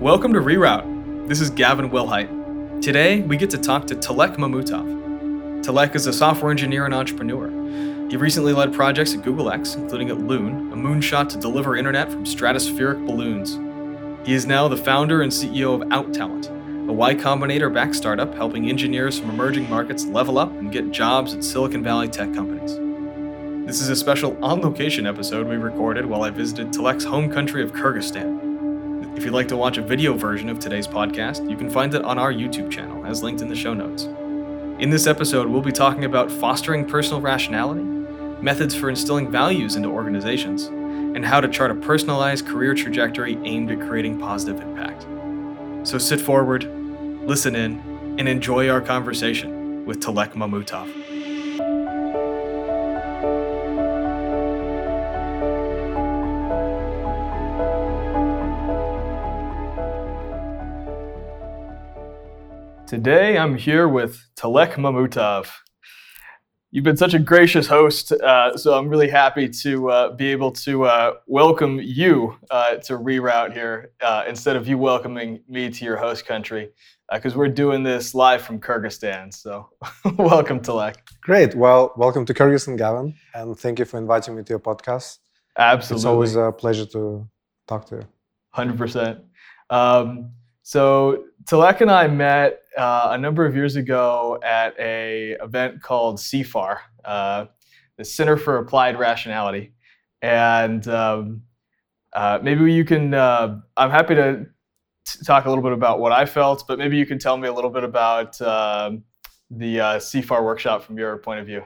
Welcome to Reroute. This is Gavin Wilhite. Today, we get to talk to Tilek Mamutov. Tilek is a software engineer and entrepreneur. He recently led projects at Google X, including at Loon, a moonshot to deliver internet from stratospheric balloons. He is now the founder and CEO of OutTalent, a Y Combinator backed startup helping engineers from emerging markets level up and get jobs at Silicon Valley tech companies. This is a special on location episode we recorded while I visited Tilek's home country of Kyrgyzstan. If you'd like to watch a video version of today's podcast, you can find it on our YouTube channel, as linked in the show notes. In this episode, we'll be talking about fostering personal rationality, methods for instilling values into organizations, and how to chart a personalized career trajectory aimed at creating positive impact. So sit forward, listen in, and enjoy our conversation with Tilek Mamutov. Today, I'm here with Tilek Mamutov. You've been such a gracious host, uh, so I'm really happy to uh, be able to uh, welcome you uh, to Reroute here uh, instead of you welcoming me to your host country, because uh, we're doing this live from Kyrgyzstan. So, welcome, Tilek. Great. Well, welcome to Kyrgyzstan, Gavin, and thank you for inviting me to your podcast. Absolutely. It's always a pleasure to talk to you. 100%. Um, so Tilek and I met uh, a number of years ago at a event called CFAR, uh, the Center for Applied Rationality, and um, uh, maybe you can. Uh, I'm happy to t- talk a little bit about what I felt, but maybe you can tell me a little bit about um, the uh, CFAR workshop from your point of view.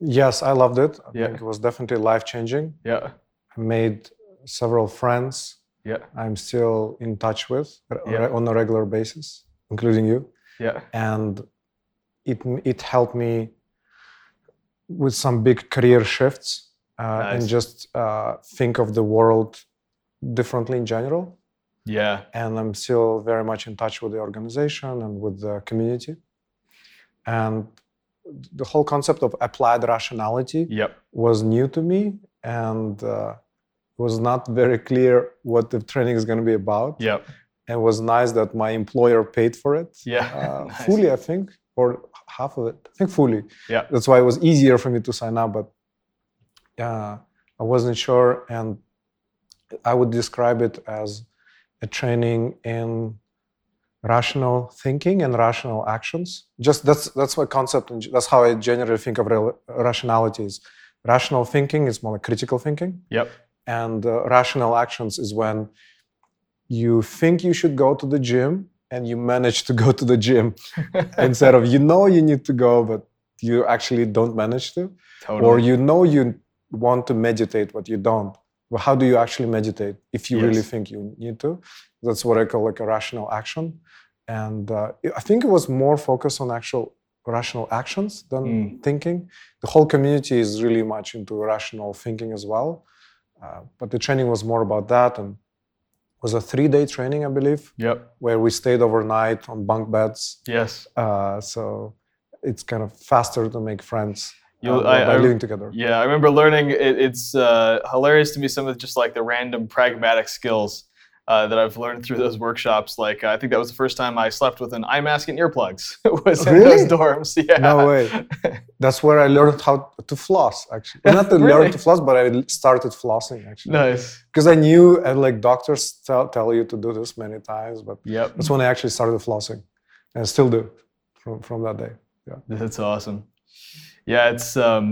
Yes, I loved it. I Yeah. think it was definitely life changing. Yeah, I made several friends yeah, I'm still in touch with Yeah. on a regular basis, including you. yeah, and it it helped me with some big career shifts uh, Nice. and just uh, think of the world differently in general. yeah, And I'm still very much in touch with the organization and with the community. And the whole concept of applied rationality yep, was new to me and uh, was not very clear what the training is going to be about. yep, And it was nice that my employer paid for it yeah, uh, Nice. fully, I think, or half of it. I think fully. Yeah. That's why it was easier for me to sign up, but uh, I wasn't sure, and I would describe it as a training in rational thinking and rational actions. Just that's that's my concept, and that's how I generally think of rel- rationality. Is rational thinking is more like critical thinking, yep, and uh, rational actions is when you think you should go to the gym and you manage to go to the gym instead of you know you need to go but you actually don't manage to? Totally. or you know you want to meditate but you don't. Well how do you actually meditate if you really think you need to? That's what i call like a rational action. And uh, i think it was more focused on actual rational actions than Mm. thinking. The whole community is really much into rational thinking as well. Uh, but the training was more about that and was a three day training i believe yep, where we stayed overnight on bunk beds yes. uh, so it's kind of faster to make friends uh, You'll- by I- by I- living together. Yeah, I remember learning. It, it's uh, hilarious to me some of just like the random pragmatic skills uh, that I've learned through those workshops. Like I think that was the first time I slept with an eye mask and earplugs. was in Really? those dorms. Yeah. No way. That's where I learned how to floss. Actually, Well, not to Really? learn to floss, but I started flossing actually nice. because I knew and like doctors tell, tell you to do this many times, but Yep. that's when I actually started flossing, and I still do from from that day. Yeah. That's awesome. Yeah, it's um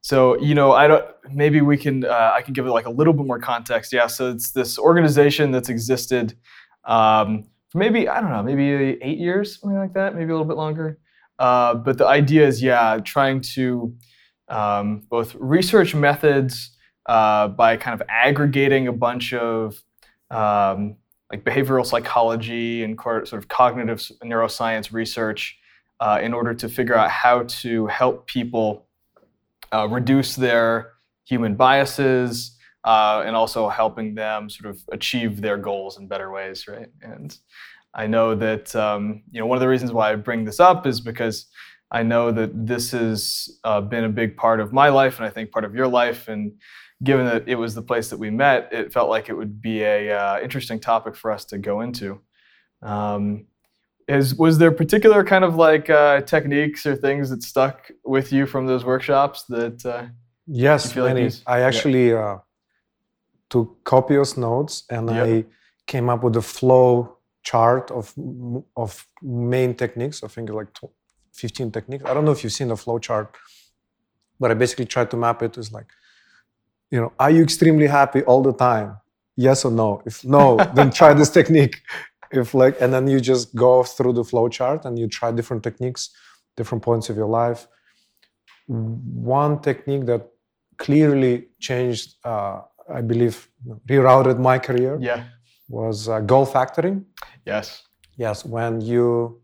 so you know I don't maybe we can uh, I can give it like a little bit more context. Yeah, so it's this organization that's existed um, maybe I don't know maybe eight years something like that maybe a little bit longer. Uh, but the idea is yeah trying to um, both research methods uh, by kind of aggregating a bunch of um, like behavioral psychology and sort of cognitive neuroscience research uh, in order to figure out how to help people uh, reduce their human biases uh, and also helping them sort of achieve their goals in better ways, right? And I know that um, you know one of the reasons why I bring this up is because I know that this has uh, been a big part of my life, and I think part of your life, and given that it was the place that we met, it felt like it would be a uh, interesting topic for us to go into. Um, is was there particular kind of like uh, techniques or things that stuck with you from those workshops that? Uh, yes, feel like many. these- I yeah. actually uh, took copious notes and Yep. I came up with a flow chart of of main techniques. I think like 15 techniques. I don't know if you've seen the flow chart, but I basically tried to map it as like, you know, are you extremely happy all the time? Yes or no? If no, then try this technique. If like, and then you just go through the flow chart and you try different techniques, different points of your life. One technique that clearly changed, uh, I believe, rerouted my career yeah. was uh, goal factoring. Yes. Yes, when you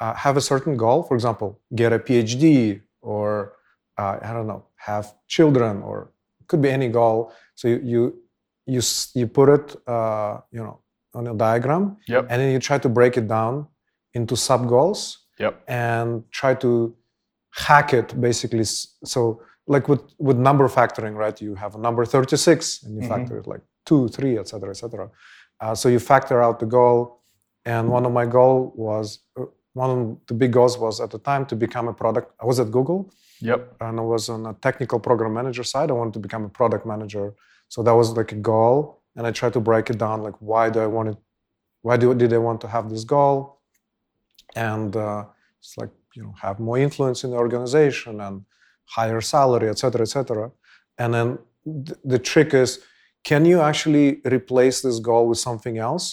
uh, have a certain goal, for example, get a PhD or uh, I don't know, have children, or could be any goal. So you you you, you put it, uh, you know, on a diagram, Yep. and then you try to break it down into sub goals Yep. and try to hack it basically. So like with with number factoring, right? You have a number 36 and you Mhm. factor it like two, three, etc., etc. Uh, so you factor out the goal, and one of my goal was uh, one of the big goals was at the time to become a product. I was at Google Yep. and I was on a technical program manager side. I wanted to become a product manager, so that was like a goal. And I tried to break it down, like why do I want it? Why do did I want to have this goal? And uh, it's like you know have more influence in the organization and higher salary, et cetera, et cetera. And then th- the trick is, can you actually replace this goal with something else?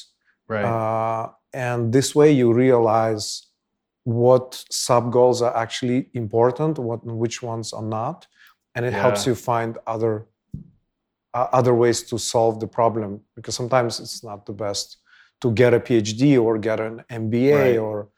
Right. Uh, and this way you realize what sub goals are actually important, what which ones are not, and it helps you find other uh, other ways to solve the problem because sometimes it's not the best to get a PhD or get an MBA Right. or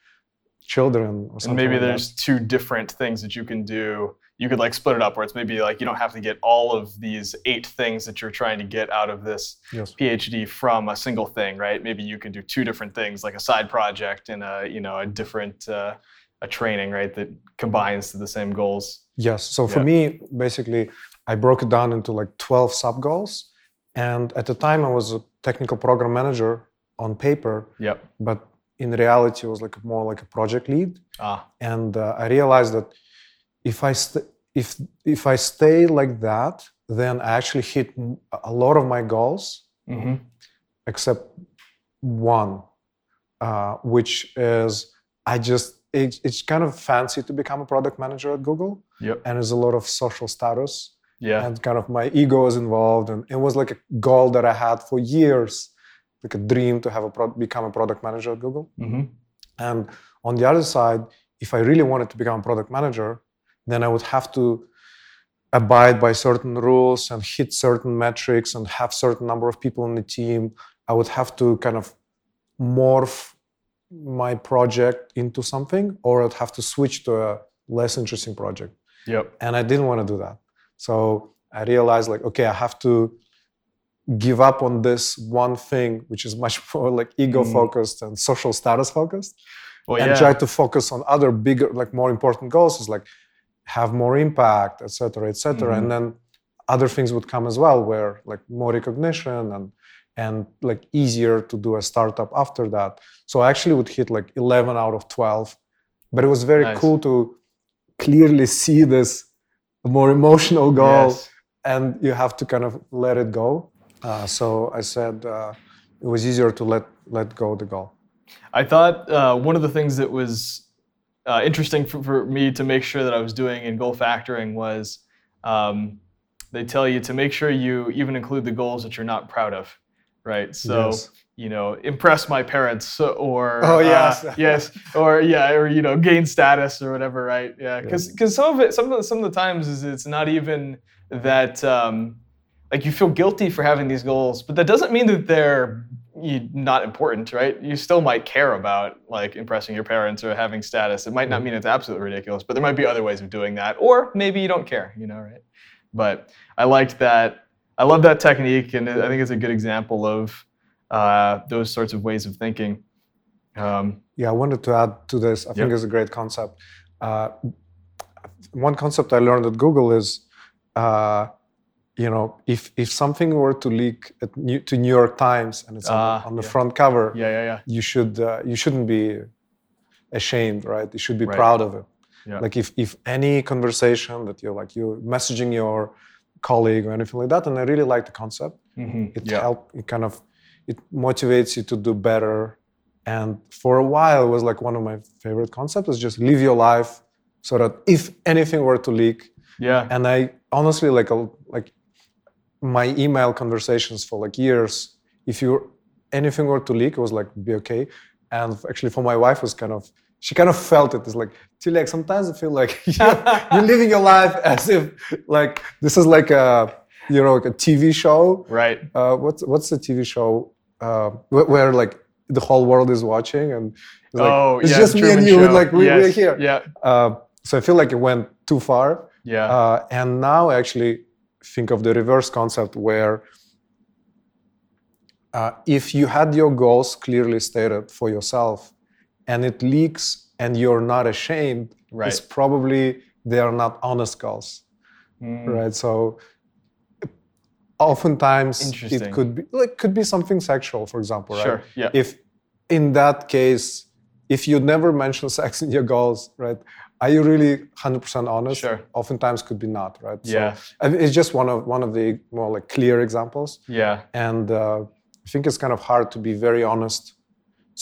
children or and maybe like that. there's two different things that you can do. You could like split it up where it's maybe like you don't have to get all of these eight things that you're trying to get out of this yes. PhD from a single thing, right? Maybe you can do two different things, like a side project and a you know a different uh, a training, right? That combines to the same goals. Yes. So for Yeah. me, basically, I broke it down into like 12 sub goals. And at the time, I was a technical program manager on paper, Yep. but in reality, I was like more like a project lead. Ah. And uh, I realized that if I st- if if I stay like that, then I actually hit a lot of my goals, hmm except one, uh, which is I just it, it's kind of fancy to become a product manager at Google Yep. and there's a lot of social status Yeah. and kind of my ego was involved and it was like a goal that i had for years like a dream to have a pro- become a product manager at google hmm and on the other side if i really wanted to become a product manager then i would have to abide by certain rules and hit certain metrics and have certain number of people on the team i would have to kind of morph my project into something or i'd have to switch to a less interesting project Yep. and I didn't want to do that. So I realized like, okay, I have to give up on this one thing, which is much more like ego focused and social status focused, Well, and yeah. try to focus on other bigger, like more important goals, is like have more impact, et cetera, et cetera. Mhm. And then other things would come as well, where like more recognition and and like easier to do a startup after that. So I actually would hit like 11 out of 12, but it was very Nice. cool to clearly see this more emotional goal Yes. and you have to kind of let it go uh, so i said uh, it was easier to let let go the goal I thought uh, one of the things that was uh, interesting for, for me to make sure that I was doing in goal factoring was um, they tell you to make sure you even include the goals that you're not proud of, right? So Yes. You know, impress my parents or Oh, uh, yes. yes, or yeah, or you know, gain status or whatever, right? Yeah, because because some of it, some of the, some of the times is it's not even that um, like you feel guilty for having these goals, but that doesn't mean that they're you, not important, right? You still might care about like impressing your parents or having status. It might not mean it's absolutely ridiculous, but there might be other ways of doing that, or maybe you don't care, you know, right? But I liked that. I love that technique, and I think it's a good example of uh, those sorts of ways of thinking. Um, yeah i wanted to add to this i think it's a great concept uh, one concept i learned at google is uh, you know, if if something were to leak New, to New York Times and it's on, Ah, on the yeah. front cover, Yeah, yeah, yeah. you should uh, you shouldn't be ashamed, right? You should be Right. proud of it. Yeah. Like if if any conversation that you're like you're messaging your colleague or anything like that, and I really like the concept. Mhm. It yeah. help it kind of it motivates you to do better. And for a while, it was like one of my favorite concepts is just live your life so that if anything were to leak, Yeah. and I honestly like a, like my email conversations for like years. If you anything were to leak, it was like be okay. And actually, for my wife, was kind of she kind of felt it. It's like Tilek. Sometimes I feel like you're, you're living your life as if like this is like a you know like a TV show. Right. Uh, what's what's the TV show uh, where, where like the whole world is watching and it's like, oh, it's yeah. just me and you. Show. Like we, we're here. Yeah. Uh, so I feel like it went too far. Yeah. Uh, and now I actually think of the reverse concept where uh, if you had your goals clearly stated for yourself and it leaks and you're not ashamed, right. it's probably they are not honest goals, Mm. right? So oftentimes it could be like could be something sexual, for example, right? Sure. Yeah. if in that case if you never mention sex in your goals right are you really 100% honest Sure. oftentimes could be not right Yeah. I mean, it's just one of one of the more like clear examples Yeah. and uh, i think it's kind of hard to be very honest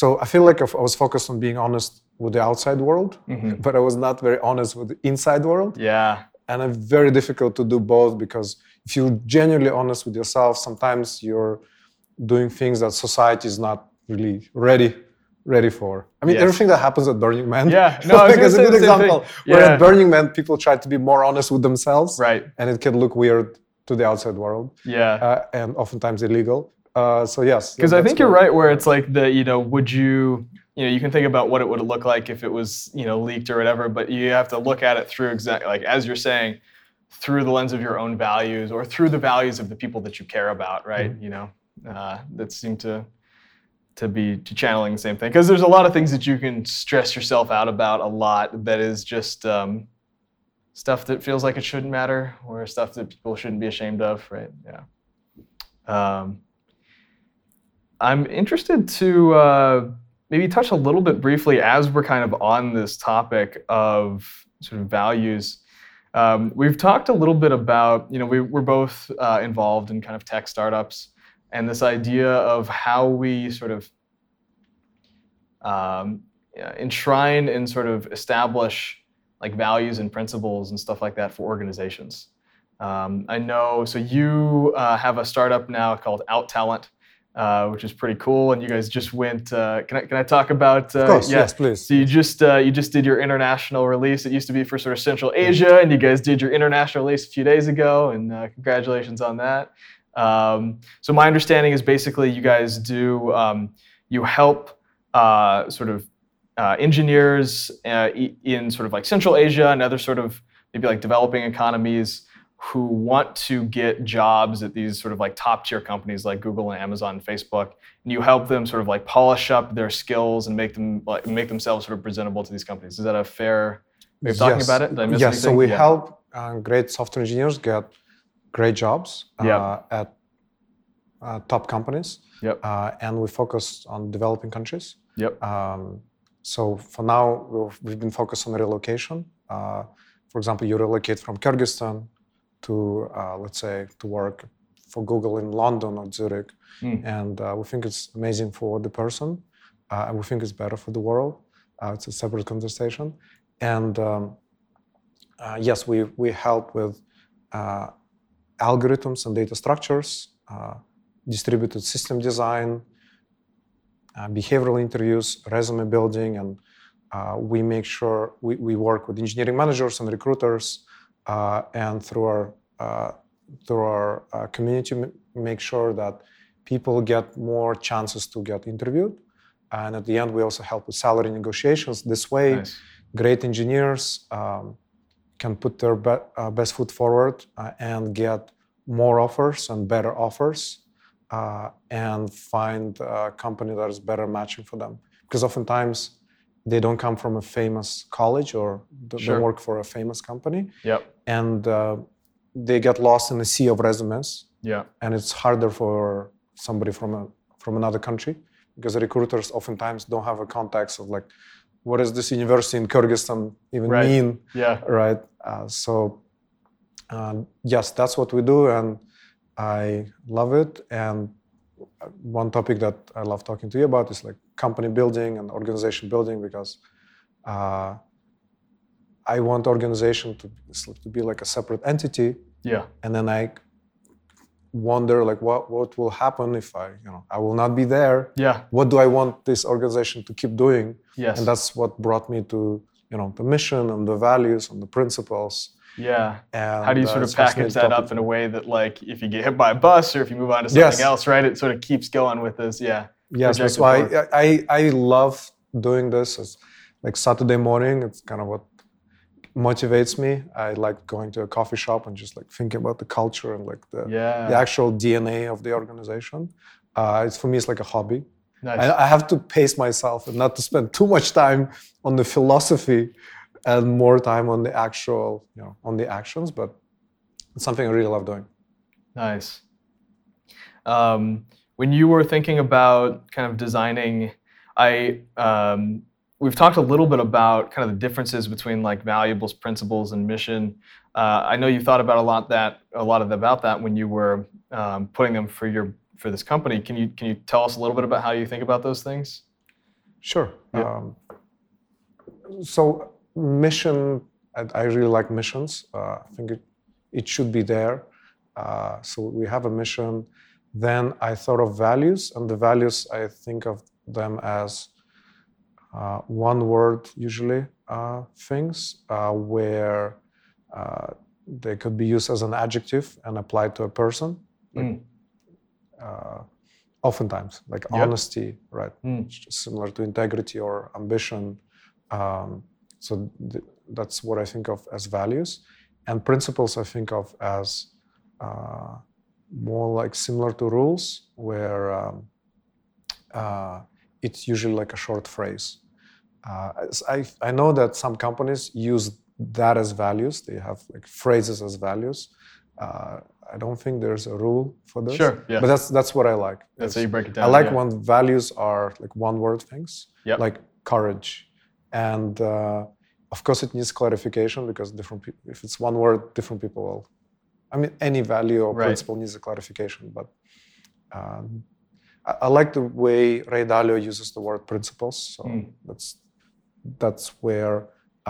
so i feel like i was focused on being honest with the outside world Mhm. but i was not very honest with the inside world Yeah. and it's very difficult to do both because if you're genuinely honest with yourself sometimes you're doing things that society is not really ready ready for i mean Yes. everything that happens at burning man Yeah. No, I like gonna a good example thing. where Yeah. at burning man people try to be more honest with themselves Right. and it can look weird to the outside world Yeah. uh, and oftentimes illegal uh, so yes Because I think you're right, where it's like the, you know, would you, you know, you can think about what it would look like if it was, you know, leaked or whatever, but you have to look at it through exactly, like as you're saying, through the lens of your own values or through the values of the people that you care about, right? You know, uh, that seem to to be to channeling the same thing. Because there's a lot of things that you can stress yourself out about a lot that is just um, stuff that feels like it shouldn't matter or stuff that people shouldn't be ashamed of, right? Yeah. Um, I'm interested to uh, maybe touch a little bit briefly as we're kind of on this topic of sort of values. Um, we've talked a little bit about, you know, we, we're both uh, involved in kind of tech startups and this idea of how we sort of um, enshrine and sort of establish like values and principles and stuff like that for organizations. Um, I know, so you uh, have a startup now called OutTalent, uh, which is pretty cool. And you guys just went. Uh, can I can I talk about? Uh, of course yeah. yes please So you just uh, you just did your international release. It used to be for sort of Central Asia, and you guys did your international release a few days ago. And uh, congratulations on that. Um, so my understanding is basically you guys do um, you help uh, sort of uh, engineers uh, in sort of like Central Asia and other sort of maybe like developing economies who want to get jobs at these sort of like top tier companies like Google and Amazon and Facebook, and you help them sort of like polish up their skills and make them like make themselves sort of presentable to these companies. Is that a fair way of talking Yes. about it? Did I miss yes so we Yeah. help uh, great software engineers get great jobs uh, Yeah. at uh, top companies Yep. uh, and we focus on developing countries Yep. Um, so for now, we've, we've been focused on relocation. Uh, for example, you relocate from Kyrgyzstan to, uh, let's say, to work for Google in London or Zurich, Mm. and uh, we think it's amazing for the person, uh, and we think it's better for the world. Uh, it's a separate conversation, and um, uh, yes, we we help with uh, algorithms and data structures, uh, distributed system design, uh, behavioral interviews, resume building, and uh, we make sure we, we work with engineering managers and recruiters, and through our uh, through our uh, community, m- make sure that people get more chances to get interviewed. And at the end, we also help with salary negotiations. This way, Nice. great engineers um, can put their be- uh, best foot forward uh, and get more offers and better offers uh, and find a company that is better matching for them. Because oftentimes they don't come from a famous college or th- Sure. work for a famous company. Yep. And uh, they get lost in a sea of resumes, Yeah. and it's harder for somebody from a from another country because recruiters oftentimes don't have a context of like, what does this university in Kyrgyzstan even Right. mean? Yeah. right? Uh, so, uh, yes, that's what we do, and I love it. And one topic that I love talking to you about is like company building and organization building because uh, I want organization to to be like a separate entity, Yeah. and then I wonder like what what will happen if I you know I will not be there. Yeah. What do I want this organization to keep doing? Yes. and that's what brought me to you know the mission and the values and the principles yeah. and How do you uh, sort of package that up in a way that, like, if you get hit by a bus or if you move on to something Yes. else, right, it sort of keeps going with this. Yeah. Yes that's why. I, I i love doing this it's like saturday morning it's kind of what motivates me i like going to a coffee shop and just like thinking about the culture and like the, Yeah. the actual dna of the organization uh, it's for me it's like a hobby Nice. I, I have to pace myself and not to spend too much time on the philosophy and more time on the actual you know on the actions but it's something i really love doing Nice. Um, when you were thinking about kind of designing, I um, we've talked a little bit about kind of the differences between like valuables, principles, and mission. Uh, I know you thought about a lot that a lot of about that when you were um, putting them for your for this company. Can you can you tell us a little bit about how you think about those things? Sure. Yeah. Um, so mission, I, really like missions. Uh, I think it, it should be there. Uh, so we have a mission. Then I thought of values, and the values I think of them as uh, one word usually uh, things uh, where uh, they could be used as an adjective and applied to a person. Like, Mm. uh, oftentimes, like Yep. honesty, right? Mm. Similar to integrity or ambition. Um, so th- that's what I think of as values, and principles I think of as uh, more like similar to rules, where um, uh, it's usually like a short phrase. Uh, I I know that some companies use that as values. They have like phrases as values. Uh, I don't think there's a rule for this. Sure. Yeah. But that's that's what I like. That's how you break it down. I like yeah. when values are like one word things, Yep. like courage. And uh, of course, it needs clarification because different people, if it's one word, different people will. I mean, any value or Right. principle needs a clarification. But um, I, I like the way Ray Dalio uses the word principles. So Mm. that's that's where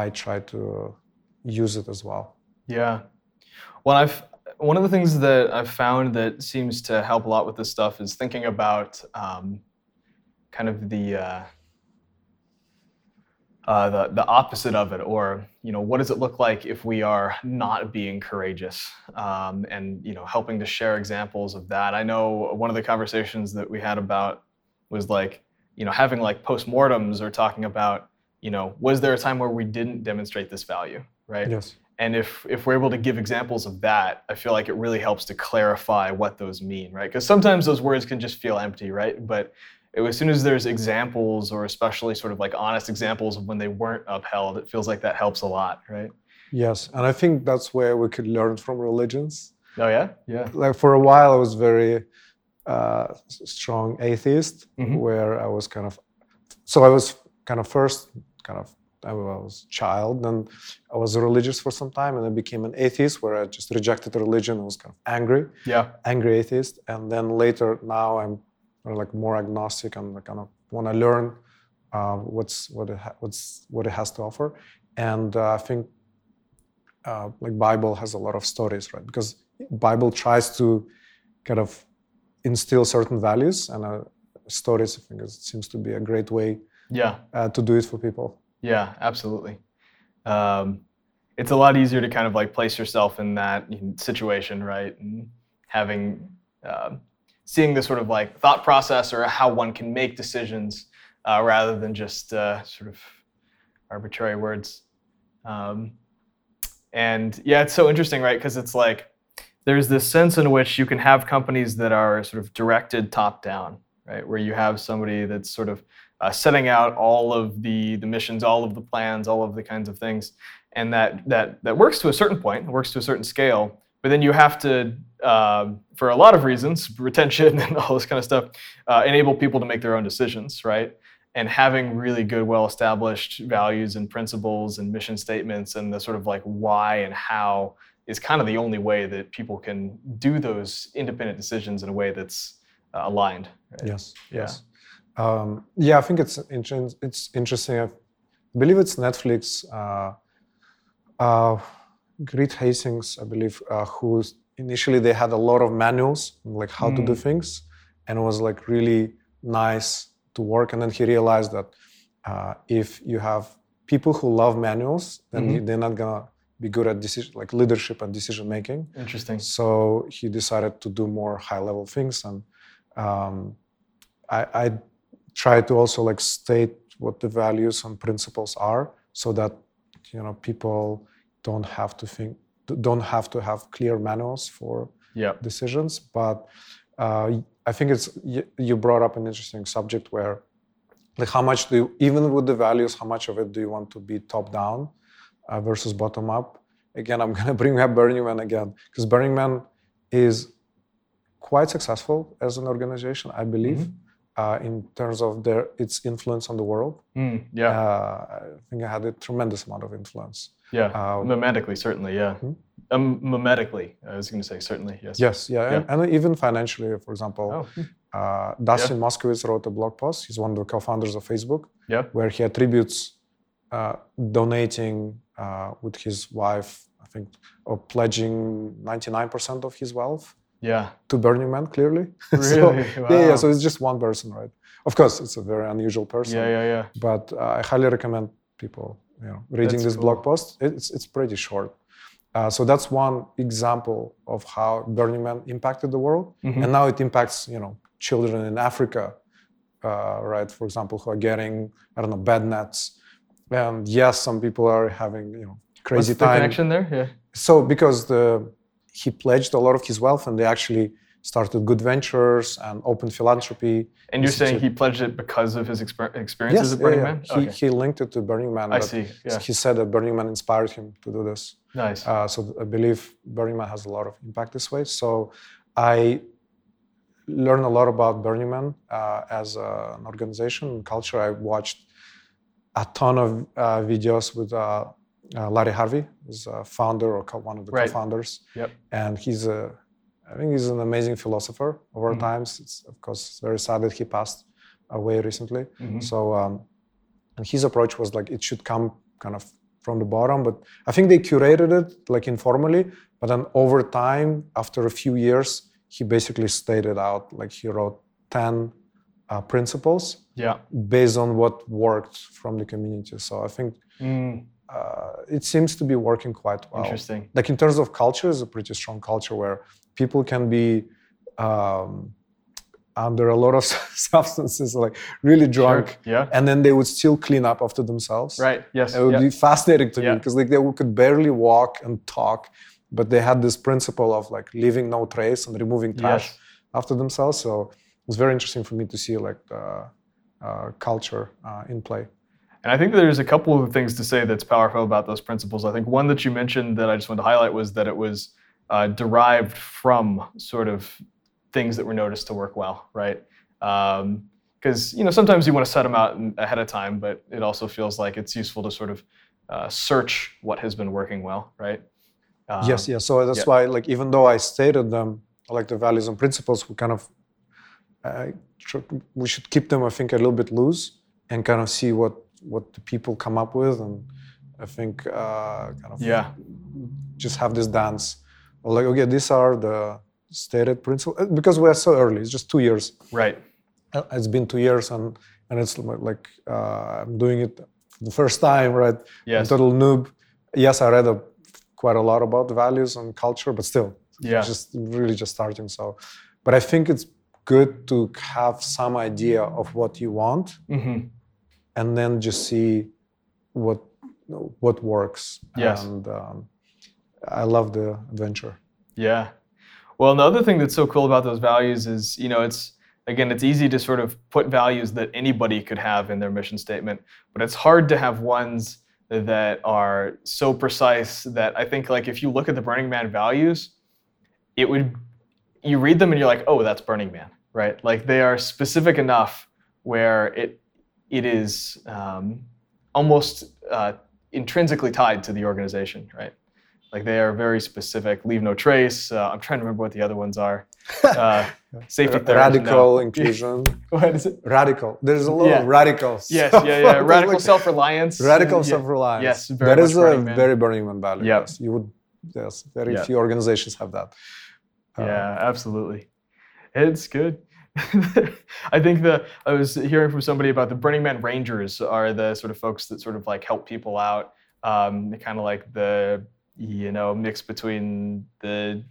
I try to use it as well. Yeah. Well, I've one of the things that I've found that seems to help a lot with this stuff is thinking about um, kind of the, uh, uh, the the opposite of it, or you know, what does it look like if we are not being courageous, um, and you know, helping to share examples of that. I know one of the conversations that we had about was like, you know, having like postmortems or talking about, you know, was there a time where we didn't demonstrate this value, right? Yes. And if if we're able to give examples of that, I feel like it really helps to clarify what those mean, right? Because sometimes those words can just feel empty, right? But as soon as there's examples, or especially sort of like honest examples of when they weren't upheld, it feels like that helps a lot, right? Yes. And I think that's where we could learn from religions. Oh yeah, yeah, like for a while I was very uh, strong atheist, Mhm. where I was kind of so I was kind of first kind of I was child, and I was religious for some time, and I became an atheist, where I just rejected religion. I was kind of angry, yeah, angry atheist, and then later now I'm like more agnostic and kind of want to learn uh, what's what it ha- what's what it has to offer, and uh, I think uh, like Bible has a lot of stories, right? Because Bible tries to kind of instill certain values, and uh, stories I think it seems to be a great way yeah, uh, to do it for people. yeah, absolutely. Um, it's a lot easier to kind of like place yourself in that situation, right? And having um, seeing the sort of like thought process or how one can make decisions uh, rather than just uh, sort of arbitrary words. Um, and yeah, it's so interesting, right? Because it's like there's this sense in which you can have companies that are sort of directed top down, right? Where you have somebody that's sort of uh, setting out all of the the missions, all of the plans, all of the kinds of things, and that that that works to a certain point, works to a certain scale. But then you have to, uh, for a lot of reasons, retention and all this kind of stuff, uh, enable people to make their own decisions, right? And having really good, well-established values and principles and mission statements and the sort of like why and how is kind of the only way that people can do those independent decisions in a way that's uh, aligned. Right? Yes. Yes. Um, yeah, I think it's inter- it's interesting. I believe it's Netflix. Uh, uh, Reed Hastings, I believe, uh, who initially they had a lot of manuals like how mm. to do mm. things, and it was like really nice to work. And then he realized that uh, if you have people who love manuals, then mm-hmm. they're not gonna be good at decision like leadership and decision making. Interesting. So he decided to do more high level things, and um, I, I try to also like state what the values and principles are, so that you know people don't have to think don't have to have clear manuals for yep. decisions. But uh, I think it's you brought up an interesting subject where like how much do you, even with the values, how much of it do you want to be top down? uh, versus bottom up. Again, I'm going to bring up Burning Man again because Burning Man is quite successful as an organization, I believe, mm-hmm. uh, in terms of their its influence on the world. Mm, yeah, uh, I think I had a tremendous amount of influence. Yeah, mimetically, certainly. Yeah, hmm? um, mimetically, I was going to say certainly. Yes. Yes. Yeah, yeah. And, and, even financially, for example. Oh. Hmm. Uh, Dustin yeah. Moskovitz wrote a blog post. He's one of the co-founders of Facebook, yeah. where he attributes uh, donating uh, with his wife, I think, or pledging 99% of his wealth. Yeah. To Burning Man, clearly. Really? so, wow. yeah, yeah, so it's just one person, right? Of course, it's a very unusual person. Yeah, yeah, yeah. But uh, I highly recommend people, you know, reading that's this cool. blog post. It's it's pretty short. Uh, so that's one example of how Burning Man impacted the world, mm-hmm. and now it impacts, you know, children in Africa, uh, right? For example, who are getting I don't know bed nets and yes, some people are having you know crazy What's time. The connection there, yeah. So because the he pledged a lot of his wealth, and they actually started good ventures and open philanthropy. And you're saying he pledged it because of his exper- experiences yes, at Burning yeah, Man? He, okay. he linked it to Burning Man. I see. Yeah. He said that Burning Man inspired him to do this. Nice. Uh, so I believe Burning Man has a lot of impact this way. So I learned a lot about Burning Man uh, as a, an organization and culture. I watched a ton of uh, videos with uh, uh, Larry Harvey, who's a founder or co- one of the right. co-founders. Yep. And he's a, I think he's an amazing philosopher of our mm-hmm. times. It's of course very sad that he passed away recently. Mm-hmm. So, um, and his approach was like it should come kind of from the bottom, but I think they curated it like informally. But then over time, after a few years, he basically stated out like he wrote ten uh, principles yeah. based on what worked from the community. So I think mm. uh, it seems to be working quite well. Interesting. Like in terms of culture, it's a pretty strong culture where people can be um, under a lot of substances, like really drunk, sure. yeah, and then they would still clean up after themselves. Right. Yes. It would yeah. be fascinating to yeah. me because like they could barely walk and talk, but they had this principle of like leaving no trace and removing trash yes. after themselves. So it was very interesting for me to see like the uh, culture uh, in play. And I think there's a couple of things to say that's powerful about those principles. I think one that you mentioned that I just wanted to highlight was that it was uh, derived from sort of things that were noticed to work well, right? Because um, you know sometimes you want to set them out ahead of time, but it also feels like it's useful to sort of uh, search what has been working well, right? Um, yes, yes. So that's yeah. why, like, even though I stated them, like the values and principles, we kind of uh, we should keep them, I think, a little bit loose and kind of see what what the people come up with, and I think uh, kind of yeah, just have this dance. Like, okay, these are the stated principles uh, because we are so early. It's just two years. Right. Uh, it's been two years, and and it's like uh, I'm doing it the first time, right? Yes. I'm total noob. Yes, I read a, quite a lot about values and culture, but still, yeah, just really just starting. So, but I think it's good to have some idea of what you want mm-hmm. and then just see what what works yes. and um, i love the adventure yeah well another thing that's so cool about those values is you know it's again it's easy to sort of put values that anybody could have in their mission statement but it's hard to have ones that are so precise that i think like if you look at the burning man values it would you read them and you're like, oh, that's Burning Man, right? Like they are specific enough where it it is um, almost uh, intrinsically tied to the organization, right? Like they are very specific. Leave no trace. Uh, I'm trying to remember what the other ones are. Uh, safety third, radical no. inclusion. what is it? Radical. There's a lot Yeah. of radicals. Yes, yeah, yeah. Radical Like- self-reliance. Radical Yeah. self-reliance. Yes, very that a Man. very Burning Man value. Yep. Yes, you would. Yes, very Yep. few organizations have that. Uh, Yeah, absolutely. It's good. I think the I was hearing from somebody about the Burning Man Rangers are the sort of folks that sort of like help people out. Um, kind of like the you know mix between the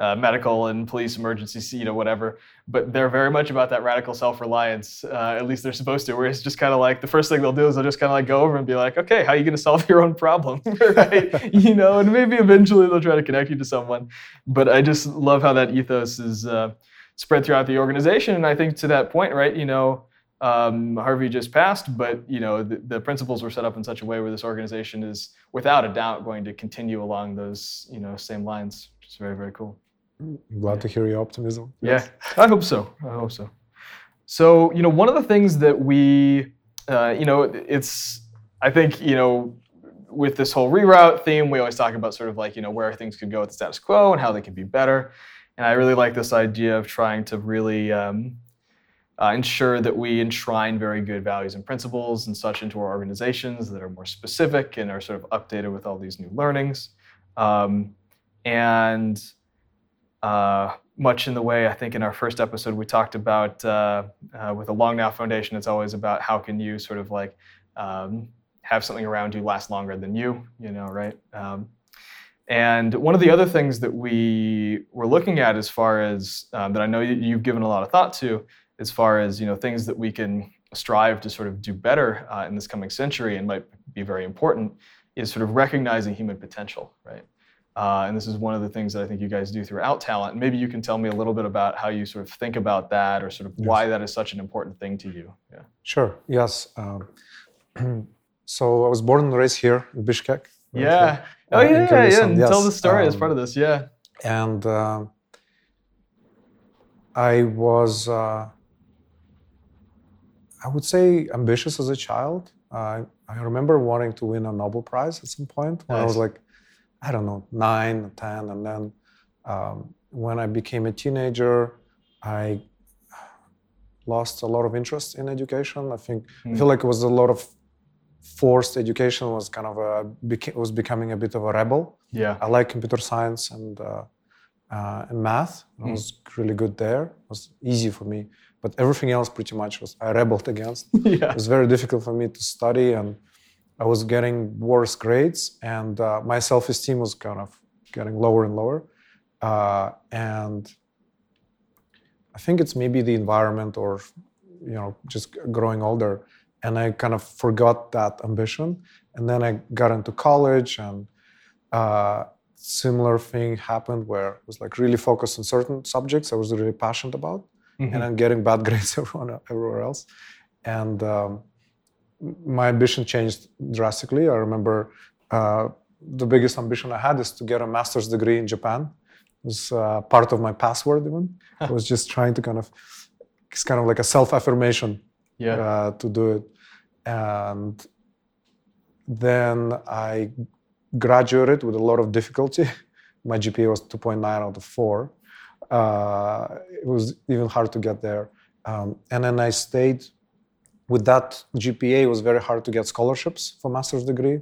uh, medical and police emergency, you know, whatever. But they're very much about that radical self-reliance. Uh, at least they're supposed to. Where it's just kind of like the first thing they'll do is they'll just kind of like go over and be like, okay, how are you going to solve your own problem, right? you know, and maybe eventually they'll try to connect you to someone. But I just love how that ethos is uh, spread throughout the organization. And I think to that point, right, you know, um, Harvey just passed, but you know the, the principles were set up in such a way where this organization is, without a doubt, going to continue along those you know same lines, which is very very cool. Glad to hear your optimism. Yeah, I hope so. I hope so. So, you know, one of the things that we, uh, you know, it's, I think, you know, with this whole reroute theme, we always talk about sort of like, you know, where things could go with the status quo and how they could be better. And I really like this idea of trying to really um, uh, ensure that we enshrine very good values and principles and such into our organizations that are more specific and are sort of updated with all these new learnings. Um, and uh, much in the way I think in our first episode we talked about uh, uh, with the Long Now Foundation, it's always about how can you sort of like um, have something around you last longer than you, you know, right? Um, and one of the other things that we were looking at, as far as um, that I know you've given a lot of thought to, as far as you know things that we can strive to sort of do better uh, in this coming century and might be very important, is sort of recognizing human potential, right? Uh, and this is one of the things that I think you guys do through OutTalent. Maybe you can tell me a little bit about how you sort of think about that, or sort of why that is such an important thing to you. Yeah. Sure. Yes. Um, so I was born and raised here in Bishkek. right Yeah. here, Oh uh, yeah, yeah. Kyrgyzstan. And Tell the story as um, part of this. Yeah. and uh, I was, uh, I would say, ambitious as a child. I I remember wanting to win a Nobel Prize at some point when I was like, I don't know, nine, or ten, and then um, when I became a teenager, I lost a lot of interest in education. I think I feel like it was a lot of forced education was kind of a beca- was becoming a bit of a rebel. Yeah. I like computer science and uh, uh, and math. I was really good there. It was easy for me, but everything else pretty much was I rebelled against. yeah. It was very difficult for me to study, and I was getting worse grades, and uh, my self-esteem was kind of getting lower and lower. Uh, and I think it's maybe the environment, or you know, just growing older, and I kind of forgot that ambition. And then I got into college, and uh, similar thing happened where I was like really focused on certain subjects I was really passionate about Mhm. and I'm getting bad grades everyone, everywhere else. And um, my ambition changed drastically. I remember uh, the biggest ambition I had is to get a master's degree in Japan. It was uh, part of my password even. I was just trying to kind of, it's kind of like a self-affirmation yeah. uh, to do it. And then I graduated with a lot of difficulty. My GPA was 2.9 out of 4. Uh, it was even hard to get there. Um, and then I stayed with that GPA. It was very hard to get scholarships for master's degree.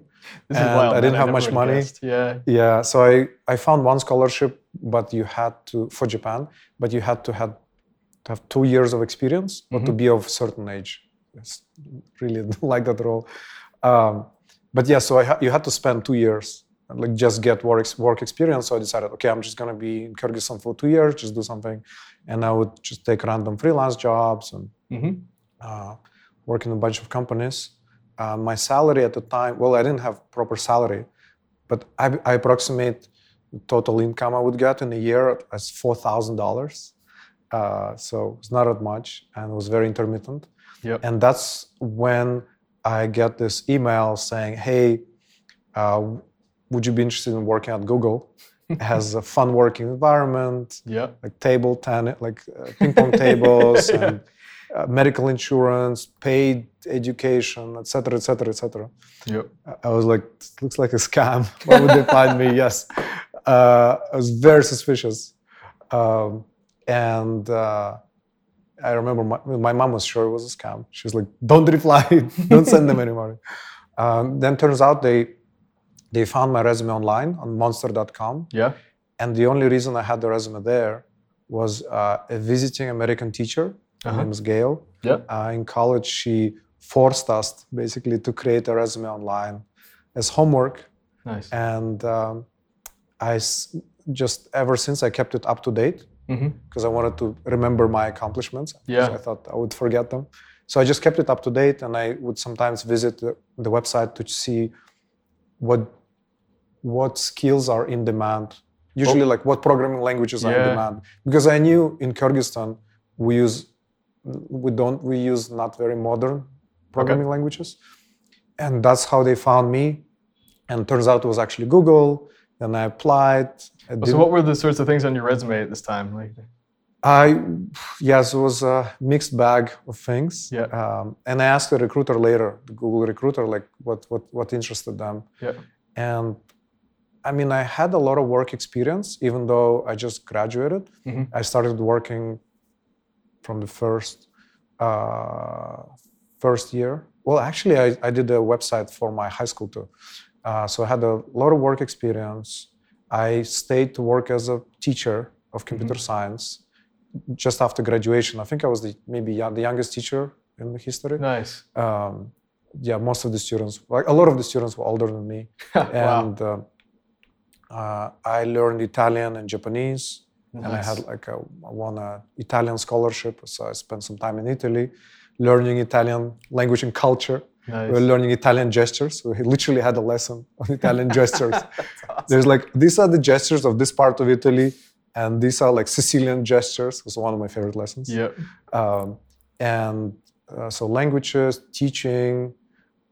This is and wild. I didn't have never much money. guessed. Yeah. Yeah, so I, I found one scholarship, but you had to for Japan, but you had to have to have two years of experience or to be of certain age. Yes, really didn't like that at all. Um, but yeah, so I ha- you had to spend two years, like just get work work experience. So I decided, okay, I'm just gonna be in Kyrgyzstan for two years, just do something, and I would just take random freelance jobs and hmm uh, work in a bunch of companies. Uh, my salary at the time, well, I didn't have proper salary, but I, I approximate the total income I would get in a year as four thousand dollars. Uh, so it's not that much, and it was very intermittent. Yep. And that's when I get this email saying, "Hey, uh, would you be interested in working at Google?" It has a fun working environment, Yeah. like table tennis, like uh, ping pong tables, and uh, medical insurance, paid education, etc., etc., etc. Yep. I was like, looks like a scam. Why would they find me? Yes. Uh, I was very suspicious. Um, and uh, I remember my, my mom was sure it was a scam. She was like, don't reply, don't send them any money. Um, then turns out they they found my resume online on monster.com. Yeah. And the only reason I had the resume there was uh, a visiting American teacher. Her Uh-huh. name is Gail. Yeah. Uh, in college, she forced us basically to create a resume online as homework. Nice. And um, I s- just ever since I kept it up to date because I wanted to remember my accomplishments. Yeah. I thought I would forget them. So I just kept it up to date, and I would sometimes visit the, the website to see what what skills are in demand. Usually, like what programming languages are in demand. Because I knew in Kyrgyzstan we use we don't we use not very modern programming languages, and that's how they found me. And turns out it was actually Google. And I applied. I So what were the sorts of things on your resume at this time? Like, I yes, it was a mixed bag of things. Yeah. Um, and I asked the recruiter later, the Google recruiter, like what what what interested them. yeah. And I mean, I had a lot of work experience, even though I just graduated. Mhm. I started working from the first uh, first year. Well, actually, I, I did a website for my high school too. Uh, so I had a lot of work experience. I stayed to work as a teacher of computer science just after graduation. I think I was the maybe young, the youngest teacher in the history. Nice. Um, yeah, most of the students, like a lot of the students, were older than me wow. and uh, uh, I learned Italian and Japanese, and I had like a, I won an Italian scholarship, so I spent some time in Italy, learning Italian language and culture. Nice. We were learning Italian gestures. We literally had a lesson on Italian gestures. There's like these are the gestures of this part of Italy, and these are like Sicilian gestures. It was one of my favorite lessons Yep. um, and uh, so languages teaching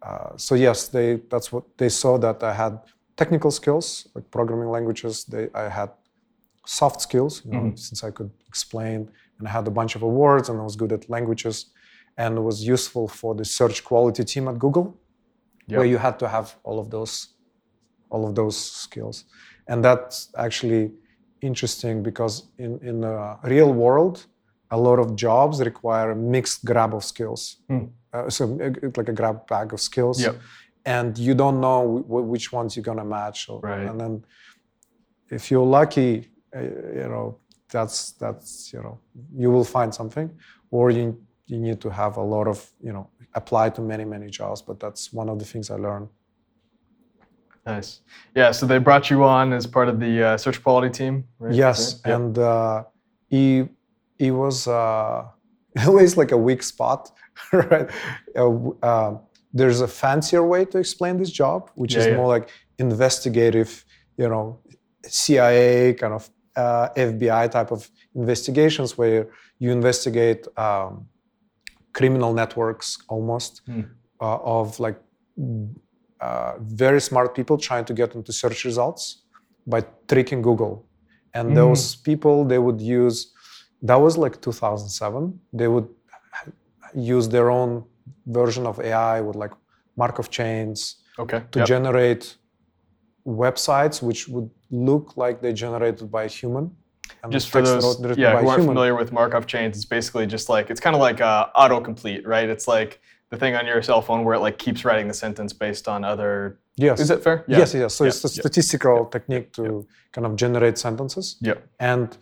uh, so yes they that's what they saw that i had technical skills like programming languages they i had soft skills you know Mhm. since i could explain and i had a bunch of awards and i was good at languages and was useful for the search quality team at google Yep. where you had to have all of those all of those skills and that's actually interesting because in in the real world a lot of jobs require a mixed grab of skills Hmm. uh, so uh, like a grab bag of skills Yep. And you don't know wh- which ones you're going to match or, Right. and then if you're lucky uh, you know that's that's you know you will find something or you you need to have a lot of you know apply to many many jobs but that's one of the things i learned Nice. Yeah. So they brought you on as part of the uh, search quality team. Right? yes Right? And uh, he he was uh, always like a weak spot right uh, uh, there's a fancier way to explain this job which Yeah, is yeah. more like investigative you know cia kind of uh, fbi type of investigations where you investigate um, criminal networks almost Hmm. uh, of like uh, very smart people trying to get into search results by tricking Google. And Mm. those people, they would use, that was like 2007, they would use their own version of AI with like Markov chains Okay. to Yep. generate websites which would look like they're generated by a human. And just for those, yeah, by who aren't familiar with Markov chains, it's basically just like it's kind of like uh, autocomplete, right? It's like the thing on your cell phone where it like keeps writing the sentence based on other. Yes. Is that fair? Yes, yes. So Yeah, it's a yeah. statistical technique to kind of generate sentences. Yeah. And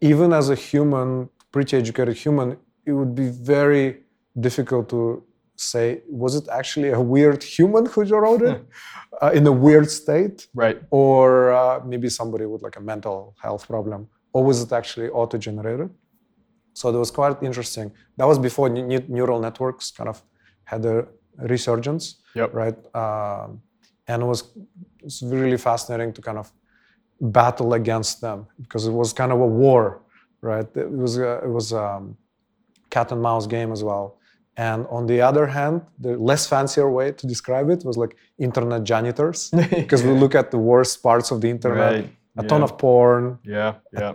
even as a human, pretty educated human, it would be very difficult to say, was it actually a weird human who wrote it uh, in a weird state? Right. Or uh, maybe somebody with like a mental health problem? Or was it actually auto generated? So that was quite interesting. That was before ne- ne- neural networks kind of had a resurgence Yep. right? Um, and it was it's really fascinating to kind of battle against them because it was kind of a war, right? It was a, it was a cat and mouse game as well. And on the other hand, the less fancier way to describe it was like internet janitors, because we look at the worst parts of the internet, Right. a ton of porn, Yeah, yeah,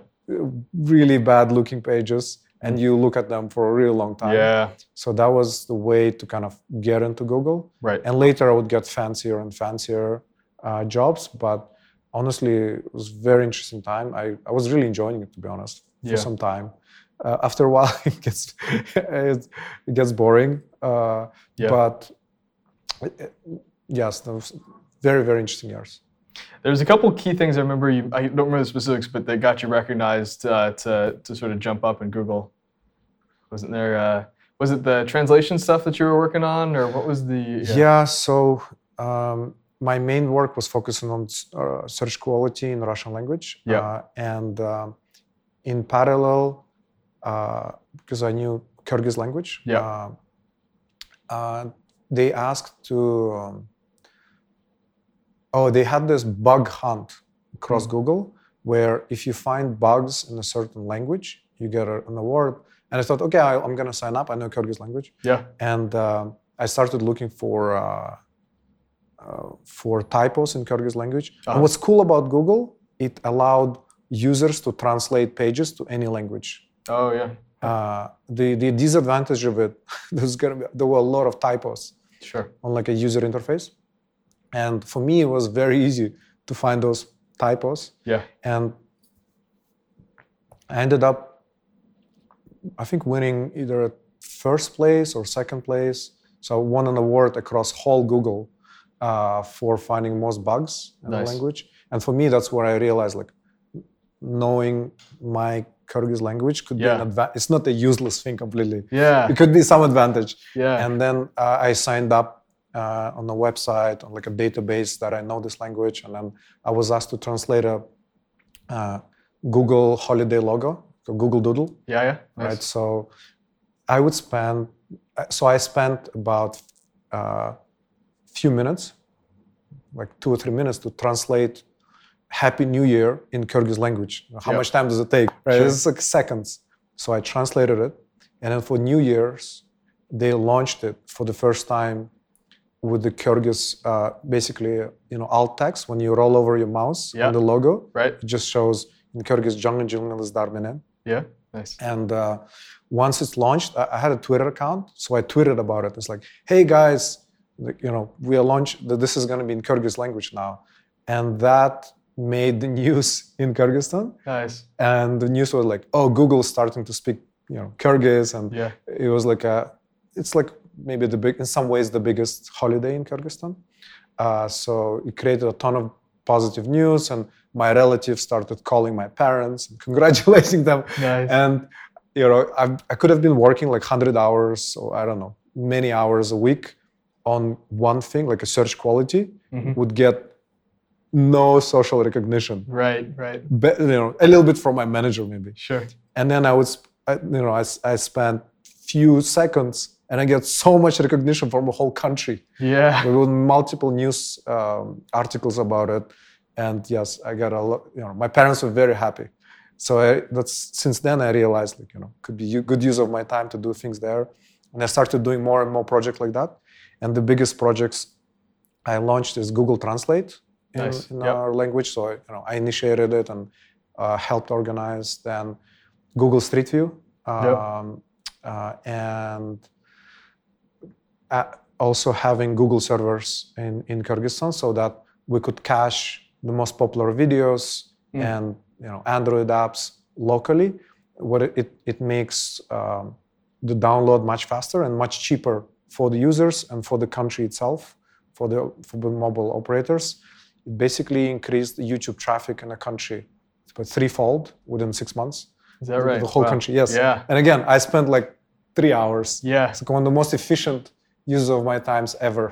really bad looking pages, and you look at them for a really long time. yeah. So that was the way to kind of get into Google. Right. And later I would get fancier and fancier uh, jobs. But honestly, it was a very interesting time. I, I was really enjoying it, to be honest, for Yeah. some time. Uh, after a while, it gets, it, gets boring. Uh, Yeah. But uh, yes, those very, very interesting years. There's a couple key things I remember. You, I don't remember the specifics, but that got you recognized uh, to to sort of jump up in Google. Wasn't there? Uh, was it the translation stuff that you were working on, or what was the? Yeah, so um, my main work was focusing on uh, search quality in Russian language. Yeah. Uh, and um in parallel, because I knew Kyrgyz language, Yeah. uh, uh, they asked to. Um, oh, they had this bug hunt across Mm. Google where if you find bugs in a certain language, you get an award. And I thought, okay, I, I'm going to sign up. I know Kyrgyz language Yeah. and um I started looking for uh, uh, for typos in Kyrgyz language. Uh-huh. And what's cool about Google? It allowed users to translate pages to any language. Oh yeah. Uh, the the disadvantage of it, there's gonna be, there were a lot of typos Sure. on like a user interface, and for me it was very easy to find those typos. Yeah. And I ended up, I think, winning either first place or second place. So I won an award across whole Google uh, for finding most bugs in Nice. the language. And for me, that's where I realized like knowing my Kyrgyz language could be an advantage. It's not a useless thing completely. Yeah. It could be some advantage. Yeah. And then uh, I signed up uh, on a website, on like a database that I know this language. And then I was asked to translate a uh, Google holiday logo, so Google Doodle, yeah. Yeah. Nice. right? So I would spend, uh, so I spent about a few minutes, like two or three minutes to translate Happy New Year in Kyrgyz language. How much time does it take? Right? Sure. It's like seconds. So I translated it. And then for New Year's, they launched it for the first time with the Kyrgyz, uh, basically, you know, alt text. When you roll over your mouse Yeah. on the logo, Right. it just shows in Kyrgyz, Darminen. Yeah. Nice. And uh, once it's launched, I, I had a Twitter account, so I tweeted about it. It's like, "Hey guys, you know, we are launched. This is going to be in Kyrgyz language now," and that made the news in Kyrgyzstan. Nice. And the news was like, "Oh, Google's starting to speak, you know, Kyrgyz," and Yeah. it was like a, it's like maybe the big, in some ways, the biggest holiday in Kyrgyzstan. Uh, so it created a ton of positive news, and my relatives started calling my parents and congratulating them Nice. and you know I, I could have been working like 100 hours or i don't know many hours a week on one thing like a search quality Mhm. would get no social recognition Right. Right. Be- you know a little bit from my manager maybe Sure. and then i would sp- I, you know I, I spent few seconds and i get so much recognition from the whole country Yeah. there were multiple news um, articles about it, and yes, I got a lot. You know, my parents were very happy. So I, that's since then I realized, like you know, could be good use of my time to do things there, and I started doing more and more projects like that. And the biggest projects I launched is Google Translate Nice. in Yep. our language. So I, you know, I initiated it and uh, helped organize. Then Google Street View, um, uh, and uh, also having Google servers in, in Kyrgyzstan so that we could cache the most popular videos Mm. and you know Android apps locally. What it, it, it makes um, the download much faster and much cheaper for the users and for the country itself, for the for the mobile operators. It basically increased YouTube traffic in the country but threefold within six months. Is that The- right? The whole Wow. country, yes. Yeah. And again, I spent like three hours. Yeah. It's like one of the most efficient uses of my times ever.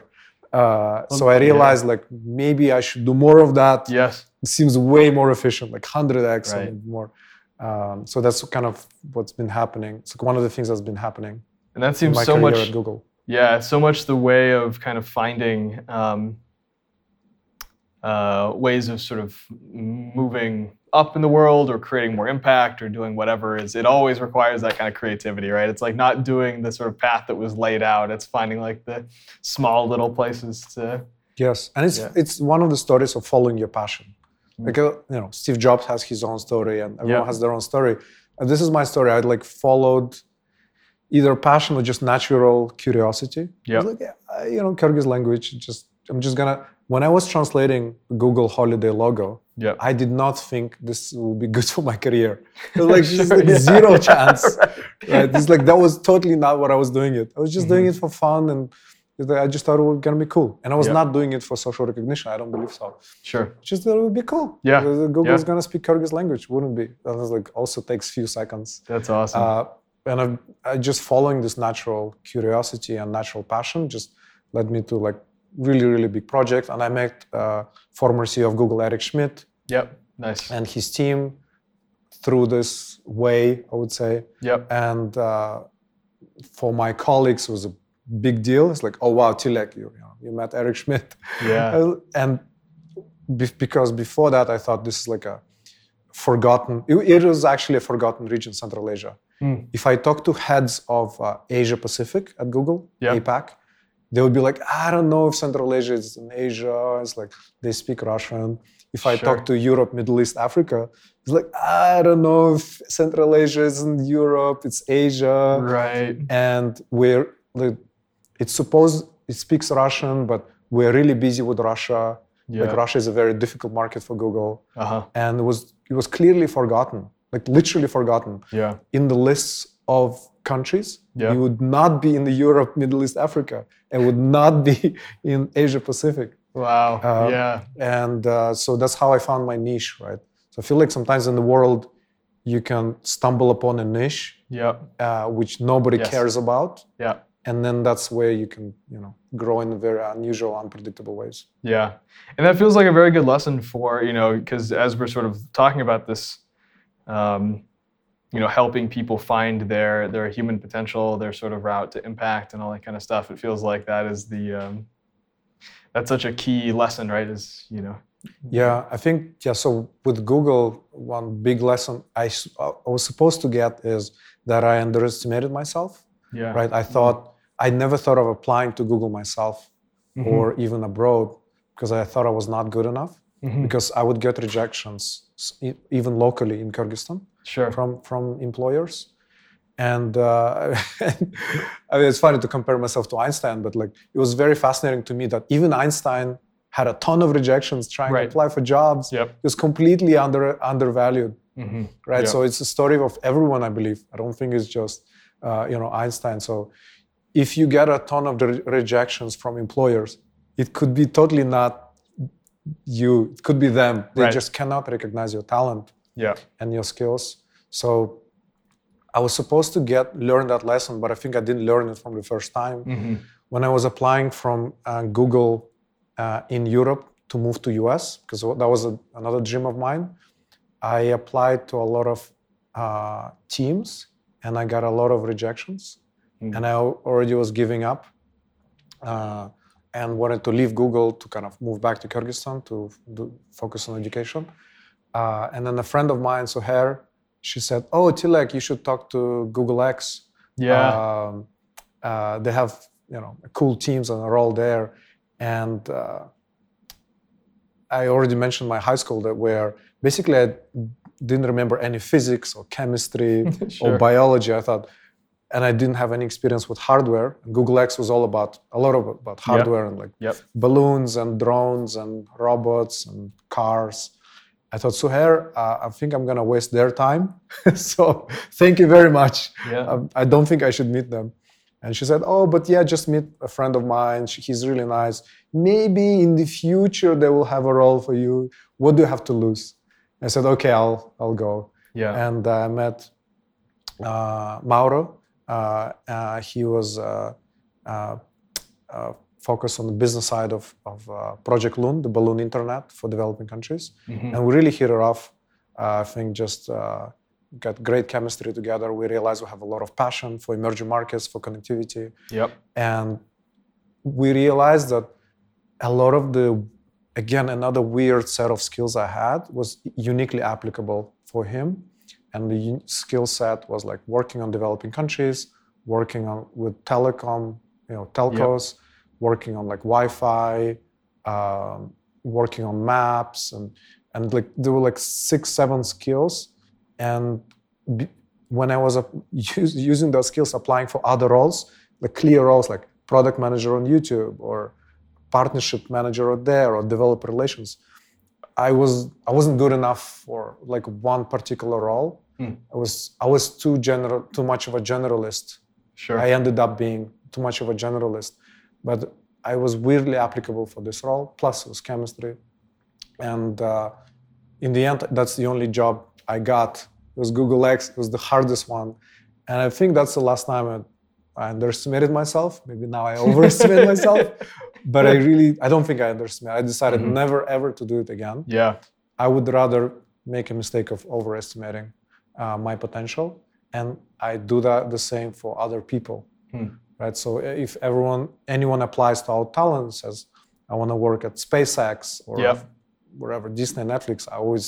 Uh, so I yeah. realized like maybe I should do more of that. Yes. It seems way more efficient, like 100x Right. and more. Um, so that's kind of what's been happening. It's like one of the things that's been happening And that seems so much. at Google. Yeah, so much the way of kind of finding um, uh, ways of sort of moving up in the world or creating more impact or doing whatever is it always requires that kind of creativity, right? It's like not doing the sort of path that was laid out. It's finding like the small little places to Yes, and it's Yeah. it's one of the stories of following your passion. Like uh, you know, Steve Jobs has his own story, and everyone Yeah. has their own story. And this is my story. I like followed either passion or just natural curiosity. Yeah. like, yeah, you know, Kyrgyz language. Just I'm just gonna. When I was translating Google holiday logo, Yeah. I did not think this will be good for my career. Like Sure, like yeah. zero chance. Right? It's like that was totally not what I was doing it. I was just doing it for fun and I just thought it was gonna be cool. And I was Yeah. not doing it for social recognition. I don't believe so. Sure. Just that it would be cool. Yeah, Google is yeah. gonna speak Kyrgyz language. Wouldn't be. That was like also takes few seconds. That's awesome. Uh, and I, I just following this natural curiosity and natural passion just led me to like really really big project. And I met uh, former CEO of Google Eric Schmidt yep. Nice. and his team through this way, I would say. Yep. And uh, for my colleagues, it was a big deal. It's like, oh wow, Tilek, you, you, know, you met Eric Schmidt. Yeah. and be- because before that, I thought this is like a forgotten. It, it was actually a forgotten region, Central Asia. Mm. If I talk to heads of uh, Asia Pacific at Google, Yeah. APAC, they would be like, I don't know if Central Asia is in Asia. It's like they speak Russian. If I Sure. talk to Europe, Middle East, Africa, it's like I don't know if Central Asia is in Europe. It's Asia Right. and we're like, it's supposed it speaks Russian, but we're really busy with Russia. Yeah. Like Russia is a very difficult market for Google, Uh huh. and it was it was clearly forgotten, like literally forgotten Yeah. in the lists of countries. Yeah. You would not be in the Europe, Middle East, Africa, and would not be in Asia Pacific. Wow. Uh, yeah. And uh, so that's how I found my niche, right? So I feel like sometimes in the world you can stumble upon a niche Yep. uh, which nobody Yes. cares about Yeah. and then that's where you can you know grow in very unusual unpredictable ways Yeah. And that feels like a very good lesson for, you know, because as we're sort of talking about this, um, you know, helping people find their their human potential, their sort of route to impact and all that kind of stuff, it feels like that is the um, that's such a key lesson, right? Is, you know, yeah i think yeah so with google one big lesson I was supposed to get is that i underestimated myself yeah. right i thought i never thought of applying to google myself Mhm. or even abroad because i thought i was not good enough Mhm. because i would get rejections even locally in kyrgyzstan Sure. from from employers and uh, I mean, it's funny to compare myself to Einstein, but like it was very fascinating to me that even Einstein had a ton of rejections trying Right. to apply for jobs. Yep. He was completely under undervalued, hmm right? Yeah. So it's a story of everyone, I believe. I don't think it's just uh, you know Einstein. So if you get a ton of re- rejections from employers, it could be totally not you. It could be them. They Right. just cannot recognize your talent Yeah. and your skills. So I was supposed to get learn that lesson, but I think I didn't learn it from the first time. hmm When I was applying from uh, Google uh, in Europe to move to US, because that was a, another dream of mine, I applied to a lot of uh, teams and I got a lot of rejections. Mm. And I already was giving up uh, and wanted to leave Google to kind of move back to Kyrgyzstan to do, focus on education. Uh, and then a friend of mine, Soher, she said, "Oh, Tilek, you should talk to Google X. Yeah. Um, uh, they have you know cool teams and are all there." And uh, I already mentioned my high school that where basically I didn't remember any physics or chemistry Sure. or biology. I thought, and I didn't have any experience with hardware. Google X was all about a lot of about hardware and like Yep. balloons and drones and robots and cars. I thought, Suhair, uh, I think I'm gonna waste their time. so thank you very much. Yeah. Um, I don't think I should meet them. And she said, Oh, but yeah, just meet a friend of mine. She, he's really nice. Maybe in the future they will have a role for you. What do you have to lose? I said, Okay, I'll I'll go. yeah. And I met uh, Mauro. Uh, uh, he was focused on the business side of, of uh, Project Loon, the balloon internet for developing countries. Mhm. And we really hit it off. Uh, I think just uh, got great chemistry together. We realized we have a lot of passion for emerging markets, for connectivity. Yep. And we realized that a lot of the, again, another weird set of skills I had was uniquely applicable for him. And the skill set was like working on developing countries, working on with telecom, you know, telcos, working on like Wi-Fi, um, working on maps, and and like there were like six, seven skills, and be, when I was uh, use, using those skills applying for other roles, like clear roles like product manager on YouTube or partnership manager out there or developer relations, I was I wasn't good enough for like one particular role. Hmm. I was I was too general, too much of a generalist. Sure. I ended up being too much of a generalist, but I was weirdly applicable for this role. Plus, it was chemistry, and uh, in the end, that's the only job I got. It was Google X. It was the hardest one, and I think that's the last time I, I underestimated myself. Maybe now I overestimate myself, but I really I don't think I underestimated. I decided Mhm. never ever to do it again. yeah. I would rather make a mistake of overestimating uh, my potential, and I do that the same for other people, Hmm. Right? So if everyone, anyone applies to our talent, says, "I want to work at SpaceX or wherever Disney, Netflix," I always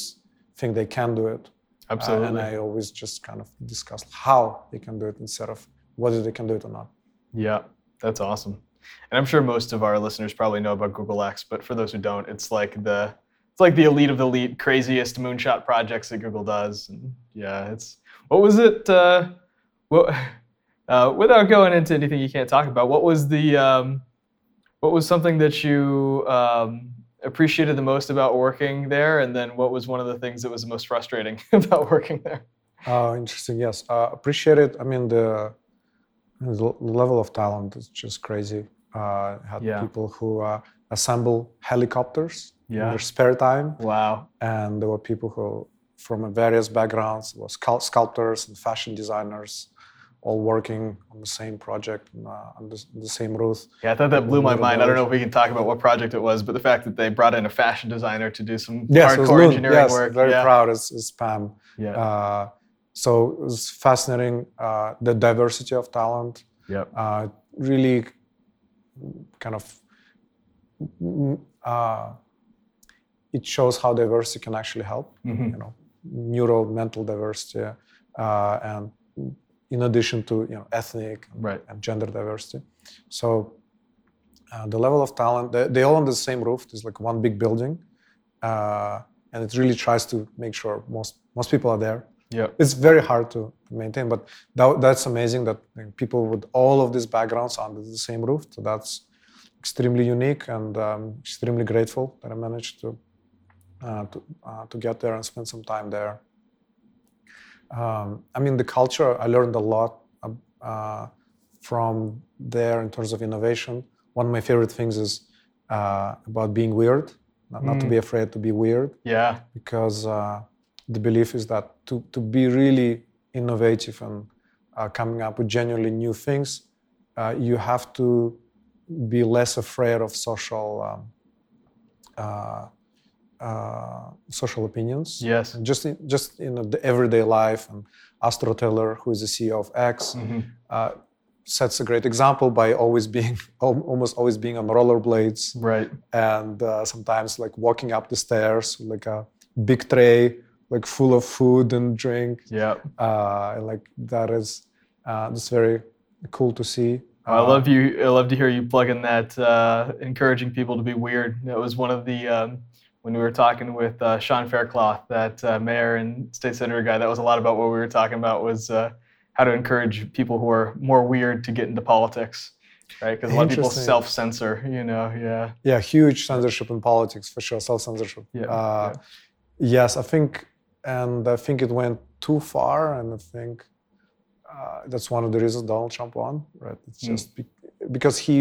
think they can do it, Uh, Absolutely. and I always just kind of discuss how they can do it instead of whether they can do it or not. Yeah, that's awesome. And I'm sure most of our listeners probably know about Google X, but for those who don't, it's like the it's like the elite of the elite, craziest moonshot projects that Google does. And yeah, it's what was it? Uh, what, uh, without going into anything you can't talk about, what was the um, what was something that you um, appreciated the most about working there, and then what was one of the things that was the most frustrating about working there? Oh, interesting. Yes, uh, appreciate it. I mean, the, the level of talent is just crazy. Uh, had Yeah. people who uh, assemble helicopters in their spare time, Wow. and there were people who, from various backgrounds, was sculptors and fashion designers, all working on the same project and, uh, on the, the same roof. Yeah, I thought that blew my mind. I don't know if we can talk about what project it was, but the fact that they brought in a fashion designer to do some Yes, hardcore Loon. engineering yes, work. Very yeah. proud as, as Pam. Yeah. Uh, so it was fascinating. Uh, the diversity of talent. yep. uh, really kind of uh, it shows how diversity can actually help Mhm. you know neural mental diversity uh, and in addition to you know ethnic Right. and gender diversity. So uh, the level of talent they, they all on the same roof. There's like one big building uh, and it really tries to make sure most most people are there. Yeah, it's very hard to maintain but that, that's amazing that people with all of these backgrounds under the same roof. So that's extremely unique and um, extremely grateful that i managed to uh, to, uh, to get there and spend some time there um, i mean the culture i learned a lot uh, from there in terms of innovation one of my favorite things is uh, about being weird not, not to Mm. be afraid to be weird Yeah. because uh, the belief is that to, to be really innovative and uh, coming up with genuinely new things, uh, you have to be less afraid of social um, uh, social opinions. Yes. Just in, just in the everyday life, and Astro Teller, who is the CEO of X, Mhm. uh, sets a great example by always being almost always being on rollerblades Right. and uh, sometimes like walking up the stairs with like a big tray like full of food and drink Yeah. uh, and like that is uh, that's very cool to see I love you. I love to hear you plug in that, uh, encouraging people to be weird. That was one of the um, when we were talking with uh, Sean Faircloth, that uh, mayor and state senator guy. That was a lot about what we were talking about was uh, how to encourage people who are more weird to get into politics, right? Because a lot of people self-censor. You know. Yeah. yeah huge censorship in politics for sure self-censorship Yeah, uh, yes i think and i think it went too far and i think uh, that's one of the reasons donald trump won right it's Mm. just be- because he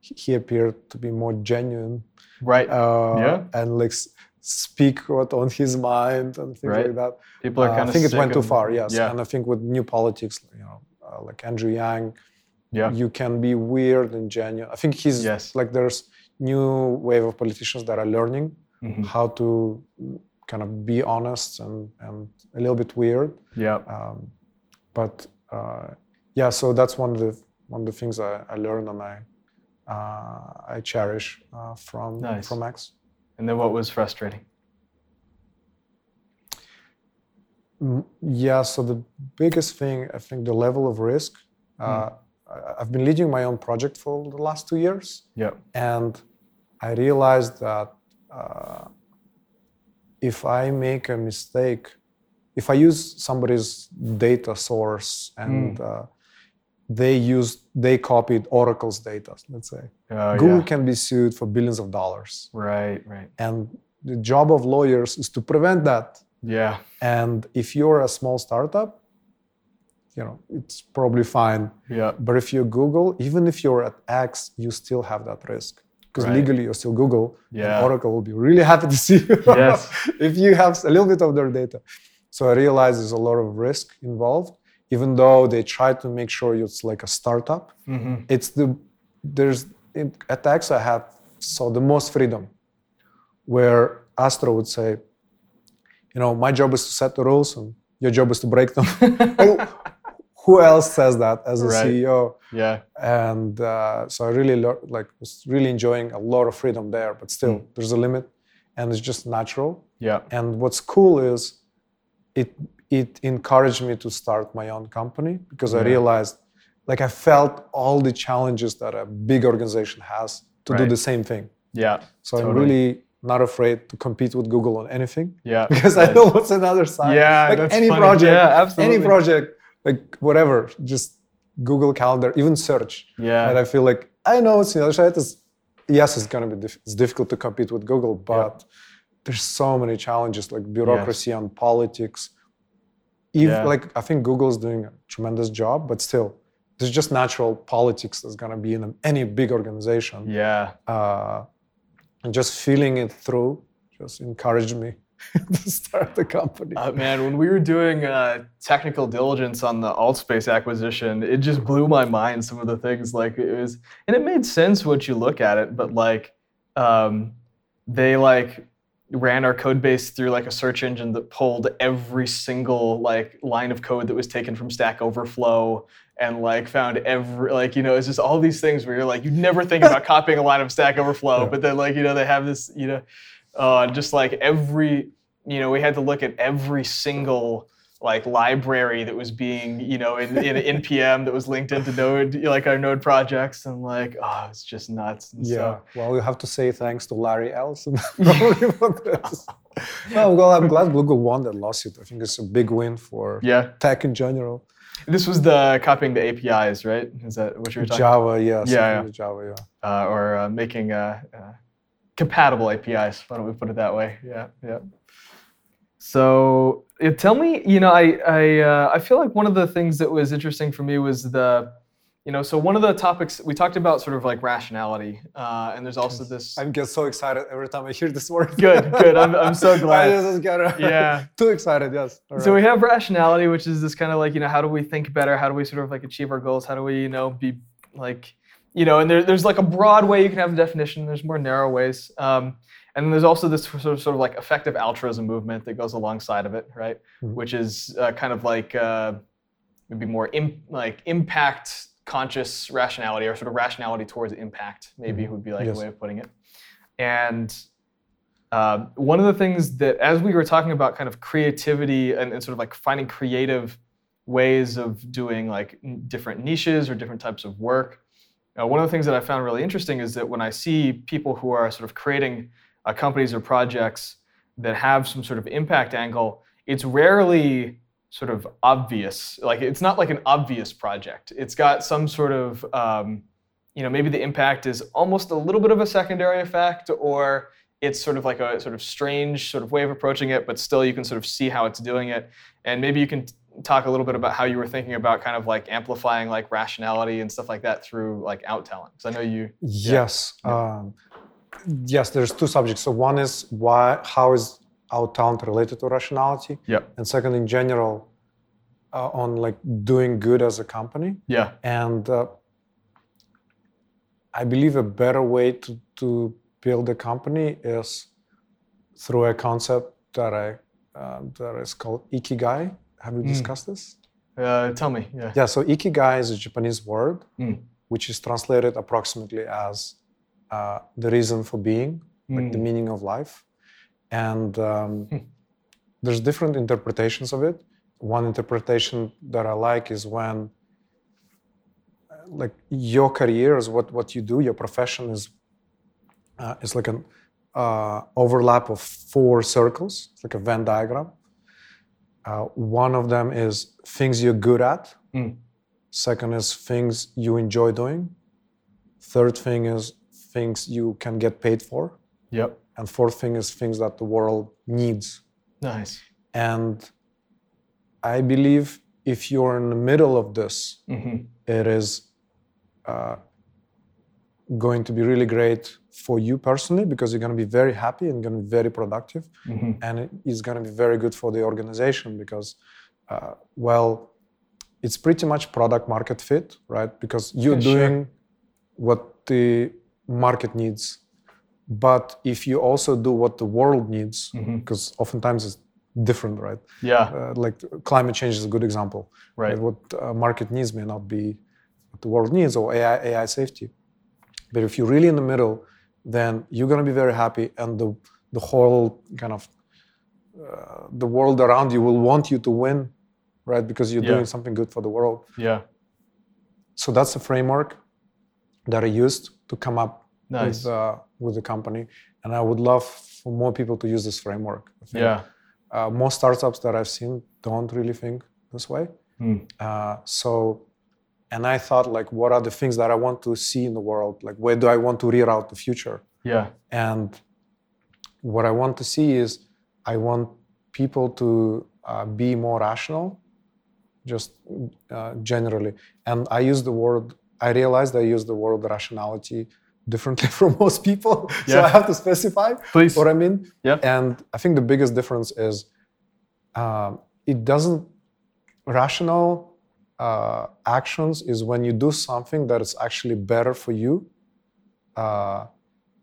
he appeared to be more genuine Right. uh, Yeah. and like speak what on his mind and things Right. like that. people are Uh, kind I of. think it went too far, yes. Yeah. And I think with new politics, you know, uh, like Andrew Yang, Yeah. you can be weird and genuine. I think he's Yes. like there's new wave of politicians that are learning Mhm. how to kind of be honest and and a little bit weird. Yeah. Um, but uh, yeah, so that's one of the one of the things I, I learned and I I cherish uh, from Nice. from X. And then what was frustrating? Mm, Yeah, so the biggest thing, I think, the level of risk. Uh, I- I've been leading my own project for the last two years, Yep. and I realized that uh, if I make a mistake, if I use somebody's data source and uh, they used they copied Oracle's data, let's say, Oh, Google yeah. can be sued for billions of dollars. Right, right. And the job of lawyers is to prevent that. Yeah. And if you're a small startup, you know, it's probably fine. Yeah. But if you're Google, even if you're at X, you still have that risk. Because Right. legally you're still Google. and Yeah. Oracle will be really happy to see you Yes. if you have a little bit of their data. So I realize there's a lot of risk involved, even though they try to make sure it's like a startup. Mm-hmm. It's the there's in, at X I had so the most freedom, where Astro would say, you know, my job is to set the rules and your job is to break them. Who- else says that as a Right. CEO? Yeah. and uh, so I really lo- like was really enjoying a lot of freedom there. But still, there's a limit, and it's just natural. Yeah. And what's cool is it it encouraged me to start my own company because I realized like I felt all the challenges that a big organization has to do the same thing. Yeah. So I'm really not afraid to compete with Google on anything Yeah. because I know what's another side. Yeah, like that's any funny. project, Yeah, absolutely. any project, like whatever, just Google Calendar, even search. Yeah. And I feel like I know it's the other side. Is yes, it's gonna be diff- it's difficult to compete with Google, but there's so many challenges like bureaucracy and politics. If, Yeah. Like I think Google is doing a tremendous job, but still, there's just natural politics that's gonna be in any big organization. Yeah. Uh, and just feeling it through just encouraged me to start the company. Uh, man, when we were doing uh, technical diligence on the AltSpace acquisition, it just blew my mind. Some of the things like it was, and it made sense once you look at it. But like, um, they like ran our code base through like a search engine that pulled every single like line of code that was taken from Stack Overflow and like found every like you know it's just all these things where you're like you never think about copying a line of Stack Overflow, Yeah. but then like you know they have this you know uh, just like every you know we had to look at every single like library that was being you know in, in npm that was linked into node like our node projects and like oh it's just nuts and Yeah. so, Well, you have to say thanks to Larry Ellison probably for this. No, well, I'm glad Google won that lawsuit. I think it's a big win for yeah tech in general. this was the copying the apis right is that what you were talking Java, yes. Yeah, I yeah. Java, yeah. uh, or uh, making uh, uh, compatible APIs. Why don't we put it that way? Yeah, yeah. So uh, tell me, you know, I I uh, I feel like one of the things that was interesting for me was the, you know, so one of the topics we talked about sort of like rationality, uh, and there's also this. I get so excited every time I hear this word. Good, good. I'm- I'm so glad. I just get Yeah. too excited, yes. All So we have rationality, which is this kind of like, you know, how do we think better? How do we sort of like achieve our goals? How do we, you know, be like, you know, and there, there's like a broad way you can have the definition. There's more narrow ways. Um, and then there's also this sort of, sort of like effective altruism movement that goes alongside of it, right? Mhm. Which is uh, kind of like uh, maybe more im- like impact conscious rationality or sort of rationality towards impact, maybe Mhm. would be like Yes. a way of putting it. And um, one of the things that, as we were talking about kind of creativity and, and sort of like finding creative ways of doing like n- different niches or different types of work, uh, one of the things that I found really interesting is that when I see people who are sort of creating uh, companies or projects that have some sort of impact angle, it's rarely sort of obvious. Like it's not like an obvious project. It's got some sort of, um, you know, maybe the impact is almost a little bit of a secondary effect, or it's sort of like a sort of strange sort of way of approaching it, but still you can sort of see how it's doing it. And maybe you can t- talk a little bit about how you were thinking about kind of like amplifying like rationality and stuff like that through like OutTalent. Because I know you. Yes. Um, yes, there's two subjects. So one is why, how is OutTalent related to rationality? Yep. And second, in general, uh, on like doing good as a company. Yeah. And uh, I believe a better way to, to build a company is through a concept that I uh, that is called ikigai. Have we Mm. discussed this? Uh, tell me. Yeah. Yeah. So ikigai is a Japanese word, Mm. which is translated approximately as uh, the reason for being, like the Mm. meaning of life. And um, Hmm. there's different interpretations of it. One interpretation that I like is when, uh, like, your career is what what you do. Your profession is uh, is like an uh, overlap of four circles, it's like a Venn diagram. Uh, one of them is things you're good at. Mm. Second is things you enjoy doing. Third thing is things you can get paid for. Yep. And fourth thing is things that the world needs. Nice. And I believe if you're in the middle of this, hmm it is uh, going to be really great for you personally because you're going to be very happy and going to be very productive hmm and it is going to be very good for the organization because uh, well it's pretty much product market fit right because you're Yeah, sure. doing what the market needs but if you also do what the world needs because oftentimes it's different right Yeah. uh, like climate change is a good example Right. what uh, market needs may not be what the world needs or AI, AI safety. But if you're really in the middle, then you're going to be very happy, and the the whole kind of uh, the world around you will want you to win, right? Because you're Yeah. doing something good for the world. Yeah. So that's the framework that I used to come up Nice. with uh, with the company, and I would love for more people to use this framework. I think, yeah. uh, most startups that I've seen don't really think this way. Mm. Uh, so, and I thought, like, what are the things that I want to see in the world? Like, where do I want to reroute the future? Yeah. And what I want to see is, I want people to uh, be more rational, just uh, generally. And I use the word. I realized I use the word rationality differently from most people, so Yeah. I have to specify Please. what I mean. Yeah. And I think the biggest difference is um, it doesn't rational uh, actions is when you do something that is actually better for you, uh,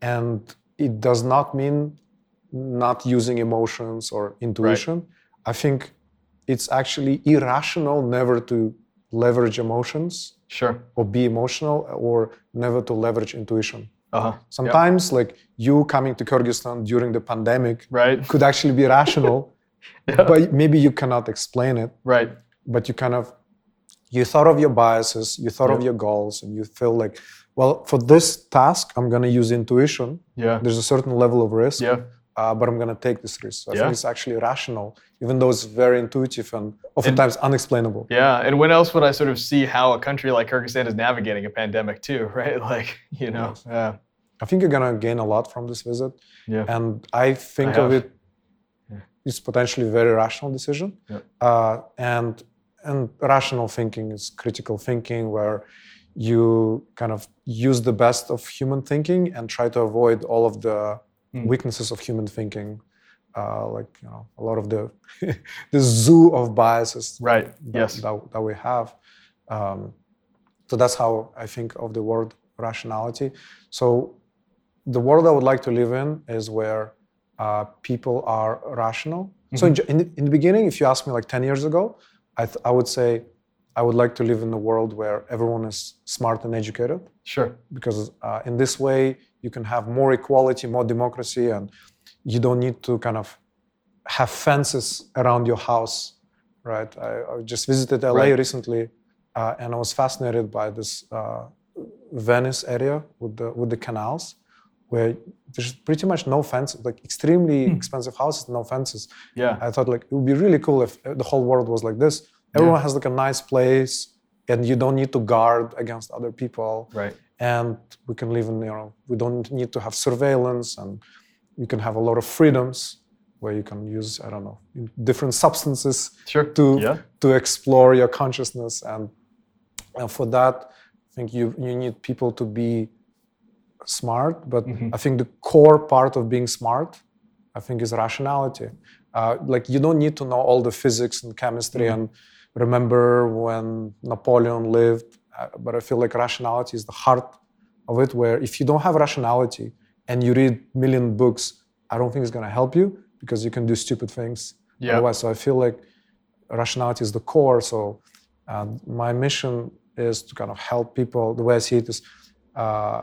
and it does not mean not using emotions or intuition. I think it's actually irrational never to leverage emotions Sure. or be emotional or never to leverage intuition. Uh huh. Sometimes, like you coming to Kyrgyzstan during the pandemic Right. could actually be rational, Yeah. but maybe you cannot explain it. Right. But you kind of you thought of your biases, you thought of your goals, and you feel like, well, for this task, I'm going to use intuition. Yeah. There's a certain level of risk, Yeah. Uh, but I'm going to take this risk. So I Yeah. think it's actually rational, even though it's very intuitive and oftentimes unexplainable. Yeah. And when else would I sort of see how a country like Kyrgyzstan is navigating a pandemic too? Right. Like you know. Yeah. I think you're going to gain a lot from this visit. Yeah. and I think I of it Yeah. it's potentially a very rational decision. Yeah. Uh, and and rational thinking is critical thinking where you kind of use the best of human thinking and try to avoid all of the Mm. weaknesses of human thinking. Uh, like you know, a lot of the the zoo of biases Right. that, Yes. that, that we have. Um, so that's how I think of the word rationality. So the world I would like to live in is where uh, people are rational. So in, in, the, in the beginning, if you ask me like 10 years ago, I, th- I would say I would like to live in a world where everyone is smart and educated Sure. because uh, in this way you can have more equality, more democracy, and you don't need to kind of have fences around your house, right? I, I just visited LA Right. recently, uh, and I was fascinated by this uh, Venice area with the with the canals, where there's pretty much no fences, like extremely expensive houses, no fences. Yeah. I thought like it would be really cool if the whole world was like this. Everyone has like a nice place, and you don't need to guard against other people Right. And we can live in you know we don't need to have surveillance and you can have a lot of freedoms where you can use i don't know different substances Sure. to Yeah. to explore your consciousness and, and for that i think you you need people to be smart but Mhm. i think the core part of being smart i think is rationality uh, like you don't need to know all the physics and chemistry Mhm. and remember when napoleon lived but i feel like rationality is the heart of it where if you don't have rationality and you read million books i don't think it's going to help you because you can do stupid things Yeah. otherwise so i feel like rationality is the core so um, my mission is to kind of help people the way i see it is uh,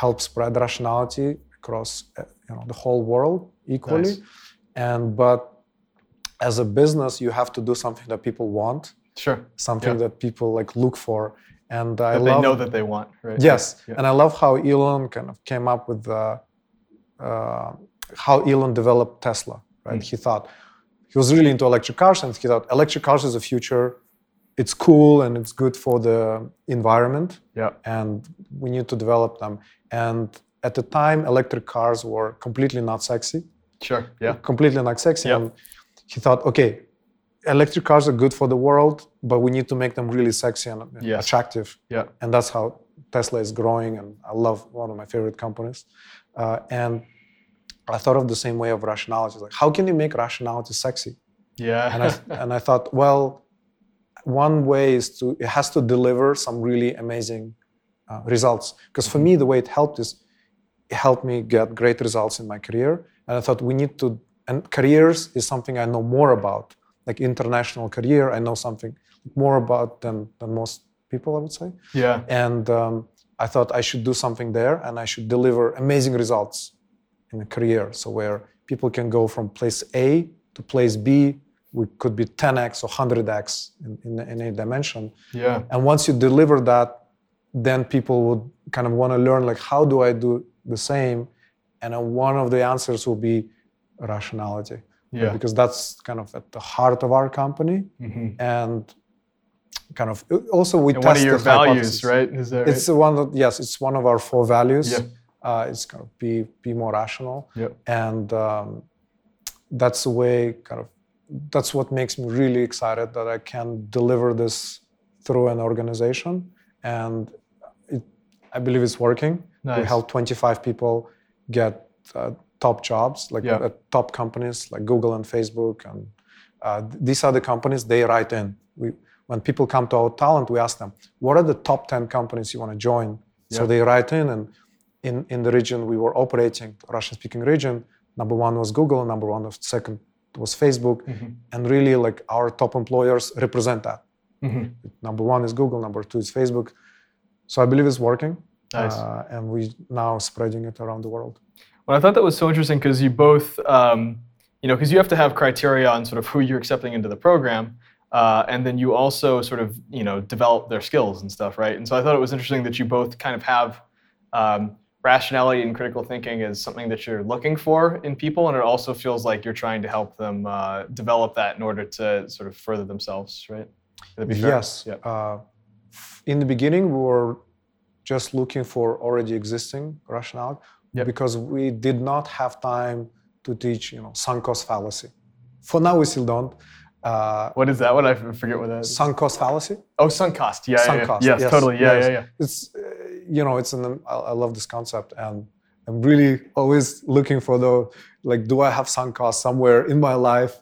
help spread rationality across uh, you know the whole world equally Nice. and but as a business you have to do something that people want Sure. something Yeah. that people like look for and i That they love know that they want. Right. yes Yeah. and i love how elon kind of came up with the uh, how Elon developed Tesla. Right? Mm. He thought he was really into electric cars, and he thought electric cars is the future. It's cool and it's good for the environment, Yeah. and we need to develop them. And at the time, electric cars were completely not sexy Sure. Yeah. completely not sexy. Yep. And he thought, okay, electric cars are good for the world, but we need to make them really sexy and Yes. attractive. Yeah. And that's how Tesla is growing. And I love one of my favorite companies. Uh, and I thought of the same way of rationality. Like, how can you make rationality sexy? Yeah. And I, and I thought, well, one way is to, it has to deliver some really amazing uh, results. Because for me, the way it helped is it helped me get great results in my career. And I thought we need to, and careers is something I know more about, like international career, I know something more about than, than most people, I would say. yeah. And um, I thought I should do something there and I should deliver amazing results in a career. So, where people can go from place A to place B, we could be 10x or 100x in, in, in a dimension. Yeah. And once you deliver that, then people would kind of want to learn like, how do I do the same? And then one of the answers will be rationality. Yeah. Because that's kind of at the heart of our company. hmm And kind of also we And one of your the values, right? Is that It's one of yes, it's one of our four values. Yeah. Uh, it's kind of be be more rational, right? Yep. and um, that's the way kind of that's what makes me really excited that I can deliver this through an organization, and it, I believe it's working. Nice. We help 25 people get uh, top jobs, like Yeah. at top companies like Google and Facebook, and uh, these are the companies they write in. We, when people come to our talent, we ask them, "What are the top 10 companies you want to join?" So they write in, and in, in the region we were operating, Russian-speaking region, number one was Google, number one was second was Facebook, Mhm. and really like our top employers represent that. Mhm. Number one is Google, number two is Facebook. So I believe it's working, Nice. uh, and we now spreading it around the world. Well, I thought that was so interesting because you both, um, you know, because you have to have criteria on sort of who you're accepting into the program, uh, and then you also sort of, you know, develop their skills and stuff, right? And so I thought it was interesting that you both kind of have um, rationality and critical thinking as something that you're looking for in people, and it also feels like you're trying to help them uh, develop that in order to sort of further themselves, right? Would that be fair? Yes. Yeah. Uh, in the beginning, we were just looking for already existing rationale Yep. because we did not have time to teach, you know, sunk cost fallacy. For now, we still don't. Uh, What is that? What I forget what that is. sunk cost fallacy. Oh, sunk cost. Yeah. Sunk yeah, yeah. cost, Yes, yes, totally. Yeah, yes. yeah, yeah. It's, uh, you know, it's an. I, I love this concept, and I'm really always looking for the like, do I have sunk cost somewhere in my life?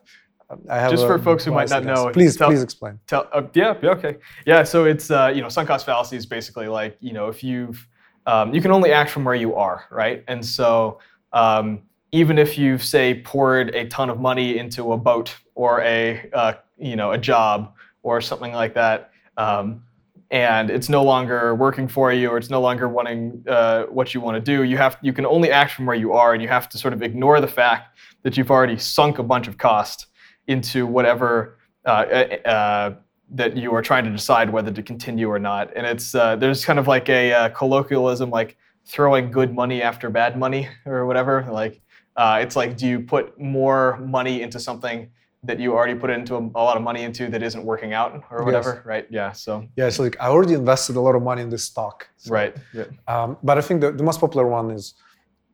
I have Just for folks who might not know, Please, tell- please explain. Tell, uh, yeah, yeah, okay, yeah. So it's uh, you know sunk cost fallacy is basically like you know if you've um, you can only act from where you are, right? And so um, even if you've say poured a ton of money into a boat or a uh, you know a job or something like that, um, and it's no longer working for you or it's no longer wanting uh, what you want to do, you have you can only act from where you are, and you have to sort of ignore the fact that you've already sunk a bunch of cost into whatever uh, uh, uh, that you are trying to decide whether to continue or not. And it's uh, there's kind of like a uh, colloquialism like throwing good money after bad money or whatever. Like uh, it's like do you put more money into something that you already put into a, a lot of money into that isn't working out or whatever, right? Yeah. So Yeah, it's like I already invested a lot of money in this stock. So, right. Yeah. Um, but I think the, the most popular one is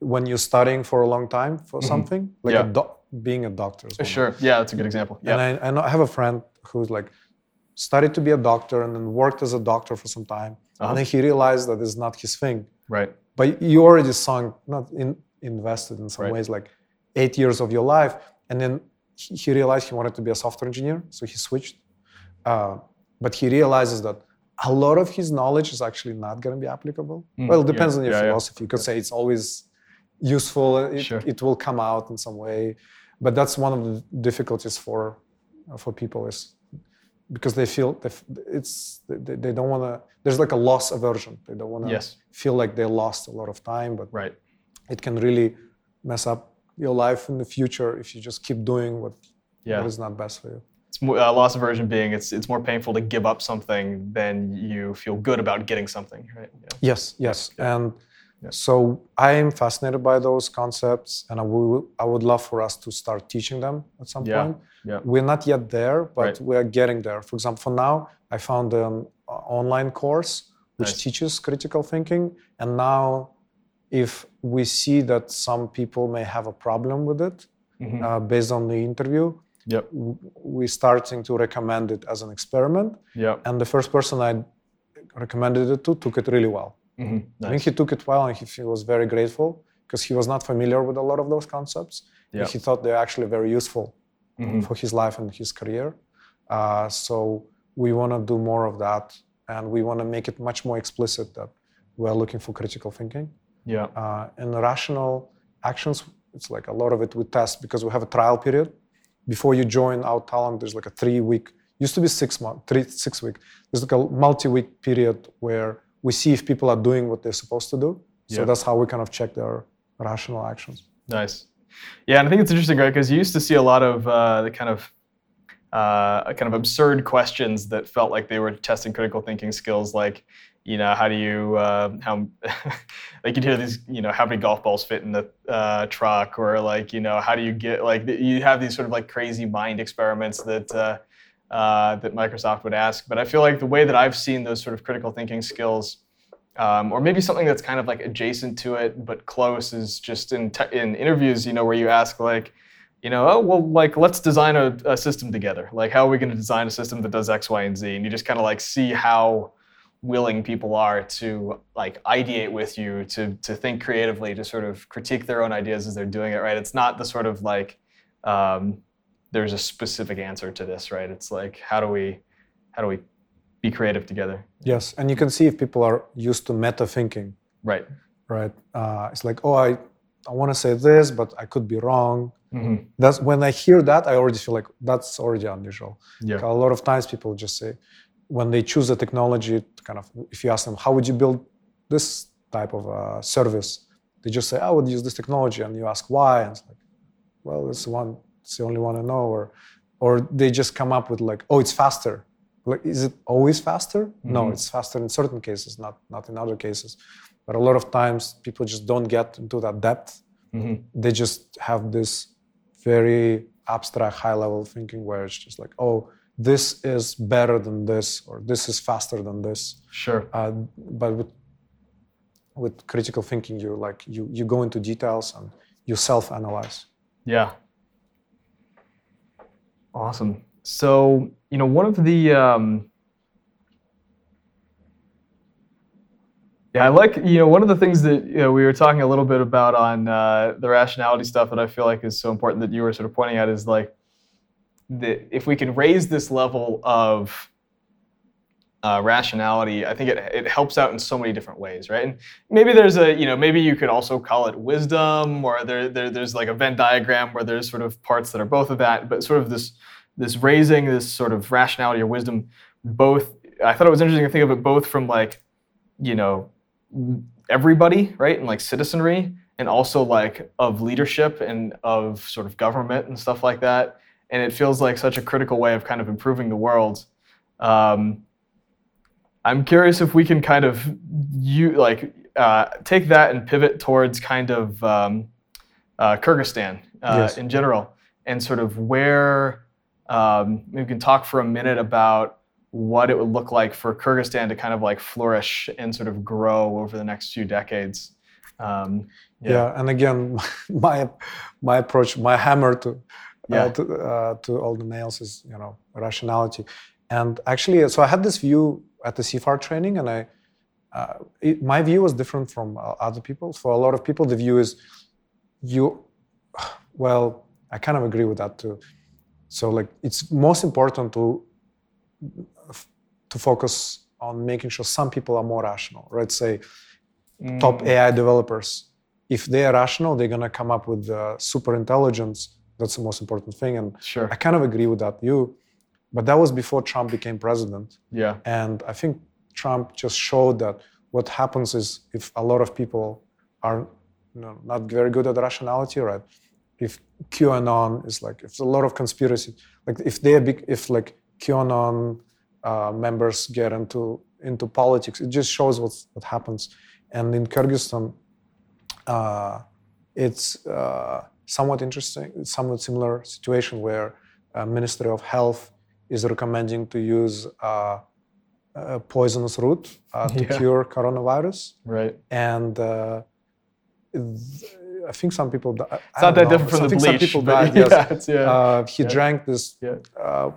when you're studying for a long time for something, like Mm-hmm. Yeah. a doc- being a doctor. Sure. Yeah, that's a good example. And Yeah. I, I, know, I have a friend who's like studied to be a doctor and then worked as a doctor for some time. Uh-huh. And then he realized that it's not his thing. Right. But you already sunk, not in, invested in some Right. ways, like eight years of your life. And then he, realized he wanted to be a software engineer. So he switched. Uh, but he realizes that a lot of his knowledge is actually not going to be applicable. Mm, well, it yeah, depends on your yeah, yeah. philosophy. You could say it's always useful, it, Sure. it will come out in some way. But that's one of the difficulties for, for people is because they feel they f- it's they, they don't want to there's like a loss aversion they don't want to Yes. feel like they lost a lot of time but Right. it can really mess up your life in the future if you just keep doing what, Yeah. what is not best for you It's more, uh, loss aversion being it's it's more painful to give up something than you feel good about getting something, right? Yeah. yes yes and So I am fascinated by those concepts, and I would I would love for us to start teaching them at some Yeah, point. yeah. We're not yet there, but Right. we are getting there. For example, for now, I found an online course which Nice. teaches critical thinking, and now, if we see that some people may have a problem with it Mhm. uh, based on the interview, Yep. we're starting to recommend it as an experiment. Yep. And the first person I recommended it to took it really well. Mhm. I think he took it well and he, he was very grateful because he was not familiar with a lot of those concepts. Yeah. And he thought they're actually very useful Mhm. for his life and his career. Uh, so we want to do more of that and we want to make it much more explicit that we're looking for critical thinking. Yeah. Uh, and rational actions, it's like a lot of it we test because we have a trial period. Before you join our talent, there's like a three week, used to be six month, three, six week. There's like a multi week period where we see if people are doing what they're supposed to do. So that's how we kind of check their rational actions. Nice. Yeah, and I think it's interesting, right? Because you used to see a lot of uh, the kind of uh, kind of absurd questions that felt like they were testing critical thinking skills, like you know, how do you uh, how like you'd hear these, you know, how many golf balls fit in the uh, truck, or like you know, how do you get like you have these sort of like crazy mind experiments that. Uh, uh, that Microsoft would ask, but I feel like the way that I've seen those sort of critical thinking skills um, or maybe something that's kind of like adjacent to it but close is just in te- in interviews you know where you ask like you know oh well like let's design a, a system together. Like how are we going to design a system that does x y and z? And you just kind of like see how willing people are to like ideate with you to to think creatively to sort of critique their own ideas as they're doing it right? It's not the sort of like um, there's a specific answer to this right it's like how do we how do we be creative together Yes. And you can see if people are used to meta thinking, right right? Uh, it's like, oh, I, I want to say this, but I could be wrong. hmm That's when I hear that, I already feel like that's already unusual. yeah A lot of times people just say, when they choose a technology, kind of, if you ask them, how would you build this type of uh, service? They just say, I would use this technology. And you ask why. And it's like, well, it's one, it's the only one I know. Or, or they just come up with like, oh, it's faster. Like, is it always faster? No, Mhm. it's faster in certain cases, not, not in other cases. But a lot of times people just don't get into that depth. hmm They just have this very abstract, high level thinking where it's just like, oh, this is better than this, or this is faster than this. Sure. Uh, but with, with critical thinking, you like you you go into details and you self-analyze. Yeah. Awesome. So, you know, one of the um, yeah, I like you know one of the things that you know we were talking a little bit about on uh, the rationality stuff that I feel like is so important that you were sort of pointing out is like that if we can raise this level of uh, rationality, I think it, it helps out in so many different ways, right? And maybe there's a, you know, maybe you could also call it wisdom, or there, there there's like a Venn diagram where there's sort of parts that are both of that, but sort of this this raising this sort of rationality or wisdom, both. I thought it was interesting to think of it both from like, you know, everybody, right, and like citizenry, and also like of leadership and of sort of government and stuff like that. And it feels like such a critical way of kind of improving the world. Um, I'm curious if we can kind of you like uh, take that and pivot towards kind of um, uh, Kyrgyzstan uh, Yes. in general, and sort of where um, we can talk for a minute about what it would look like for Kyrgyzstan to kind of like flourish and sort of grow over the next few decades. Um, Yeah. and again, my my approach, my hammer to Yeah. uh, to, uh, to all the nails is you know rationality. And actually, so I had this view at the CFAR training, and I uh, it, my view was different from uh, other people. For a lot of people, the view is you. Well, I kind of agree with that too. So like, it's most important to to focus on making sure some people are more rational, right? Say top Mm, AI developers, if they are rational, they're gonna come up with uh, super intelligence. That's the most important thing, and Sure. I kind of agree with that view. But that was before Trump became president, Yeah. and I think Trump just showed that what happens is if a lot of people are you know, not very good at rationality, right? If QAnon is like, if a lot of conspiracy, like if they if like QAnon uh, members get into into politics, it just shows what's, what happens. And in Kyrgyzstan, uh, it's uh, somewhat interesting, somewhat similar situation where uh, Ministry of Health is recommending to use uh, a poisonous root uh, to Yeah. cure coronavirus, Right. and uh, I think some people. di- I- I It's not that know, different from I the bleach. Some people died. Yeah, it's, yeah. Uh, he drank this. Yeah. Uh,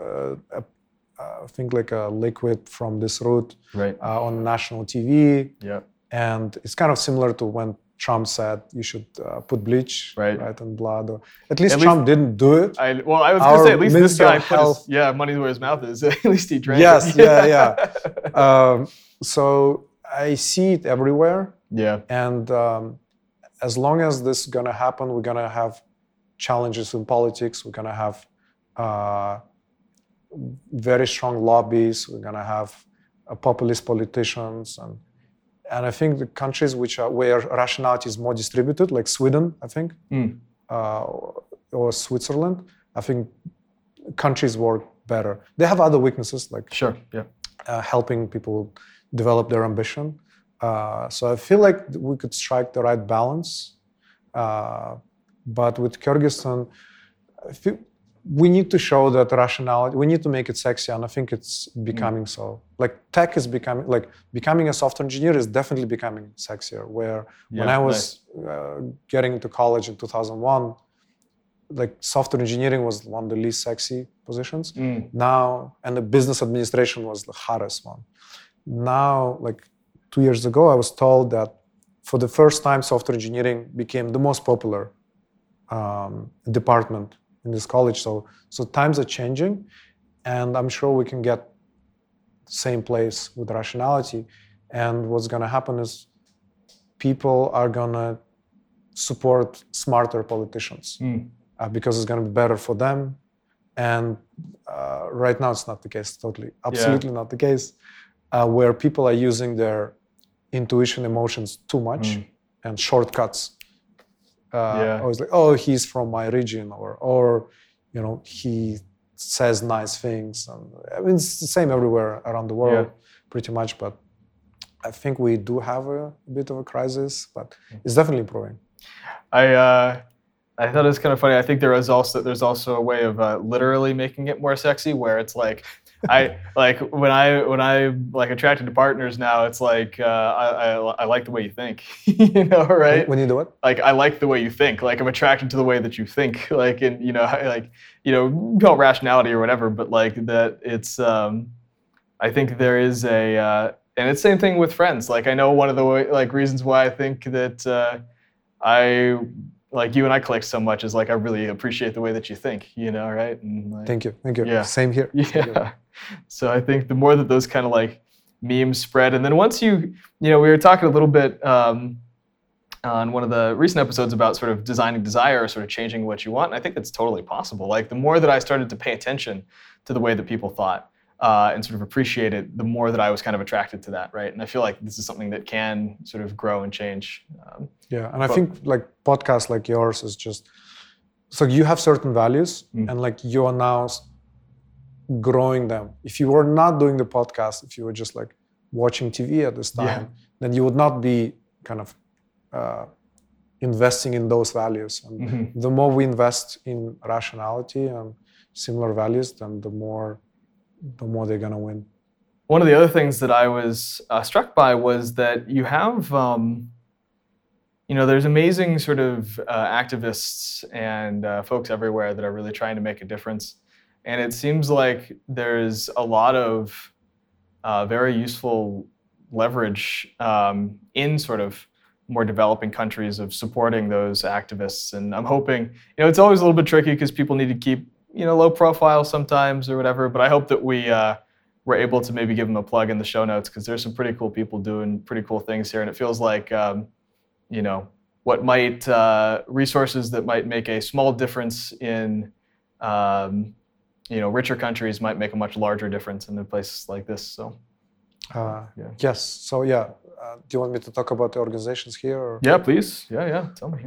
uh, uh, I think like a liquid from this root right. uh, on national TV, Yeah. and it's kind of similar to when Trump said you should uh, put bleach Right. in blood. Or, at least At Trump didn't do it. I well, I was gonna say at least this guy his, yeah money where his mouth is. at least he drank. Yes, it. yeah, yeah. um, so I see it everywhere, yeah. and um, as long as this is gonna happen, we're gonna have challenges in politics. We're gonna have uh, very strong lobbies. We're gonna have uh, populist politicians, and and I think the countries which are where rationality is more distributed, like Sweden, I think, Mm. uh, or Switzerland, I think countries work better. They have other weaknesses like Sure. Yeah. uh, helping people develop their ambition. Uh, so I feel like we could strike the right balance. Uh, but with Kyrgyzstan, I feel we need to show that rationality. We need to make it sexy, and I think it's becoming so. Like tech is becoming like becoming a software engineer is definitely becoming sexier. Where when I was uh, getting into college in 2001, like software engineering was one of the least sexy positions Mm. now and the business administration was the hardest one now like two years ago i was told that for the first time software engineering became the most popular um, department in this college so so times are changing and i'm sure we can get the same place with rationality and what's going to happen is people are going to support smarter politicians Mm. uh, because it's going to be better for them. And uh, right now, it's not the case. Totally, absolutely not the case. Uh, where people are using their intuition, emotions too much, Mm. and shortcuts. Uh, Yeah. Always like, oh, he's from my region, or or you know, he says nice things. And, I mean, it's the same everywhere around the world, pretty much. But I think we do have a bit of a crisis, but it's definitely improving. I uh, I thought it was kind of funny. I think there is also there's also a way of uh, literally making it more sexy, where it's like I like when I when I like attracted to partners now, it's like uh, I, I I like the way you think, you know, right? When you do what? like I like the way you think. Like I'm attracted to the way that you think. Like and you know like you know call rationality or whatever, but like that it's. um I think there is a uh, and it's same thing with friends. Like I know one of the way, like reasons why I think that uh, I like you and I click so much is like I really appreciate the way that you think. You know, right? And like, Thank you. Thank you. Yeah. Same here. Yeah. So I think the more that those kind of like memes spread, and then once you, you know, we were talking a little bit um, on one of the recent episodes about sort of designing desire, sort of changing what you want. And I think that's totally possible. Like the more that I started to pay attention to the way that people thought uh, and sort of appreciate it, the more that I was kind of attracted to that, right? And I feel like this is something that can sort of grow and change. Um, Yeah, and I think like podcasts like yours is just so you have certain values Mm. and like you are now growing them. If you were not doing the podcast, if you were just like watching TV at this Yeah. time, then you would not be kind of uh, investing in those values. And Mhm. the more we invest in rationality and similar values, then the more the more they're gonna win. One of the other things that I was uh, struck by was that you have, um, you know, there's amazing sort of uh, activists and uh, folks everywhere that are really trying to make a difference. And it seems like there's a lot of uh, very useful leverage um, in sort of more developing countries of supporting those activists. And I'm hoping, you know, it's always a little bit tricky because people need to keep, you know, low profile sometimes or whatever. But I hope that we, uh, we're able to maybe give them a plug in the show notes because there's some pretty cool people doing pretty cool things here, and it feels like um, you know what might uh, resources that might make a small difference in um, you know richer countries might make a much larger difference in a place like this. So Uh, Yeah. Yes. So yeah, uh, do you want me to talk about the organizations here? Or? yeah, please, yeah, yeah, tell me.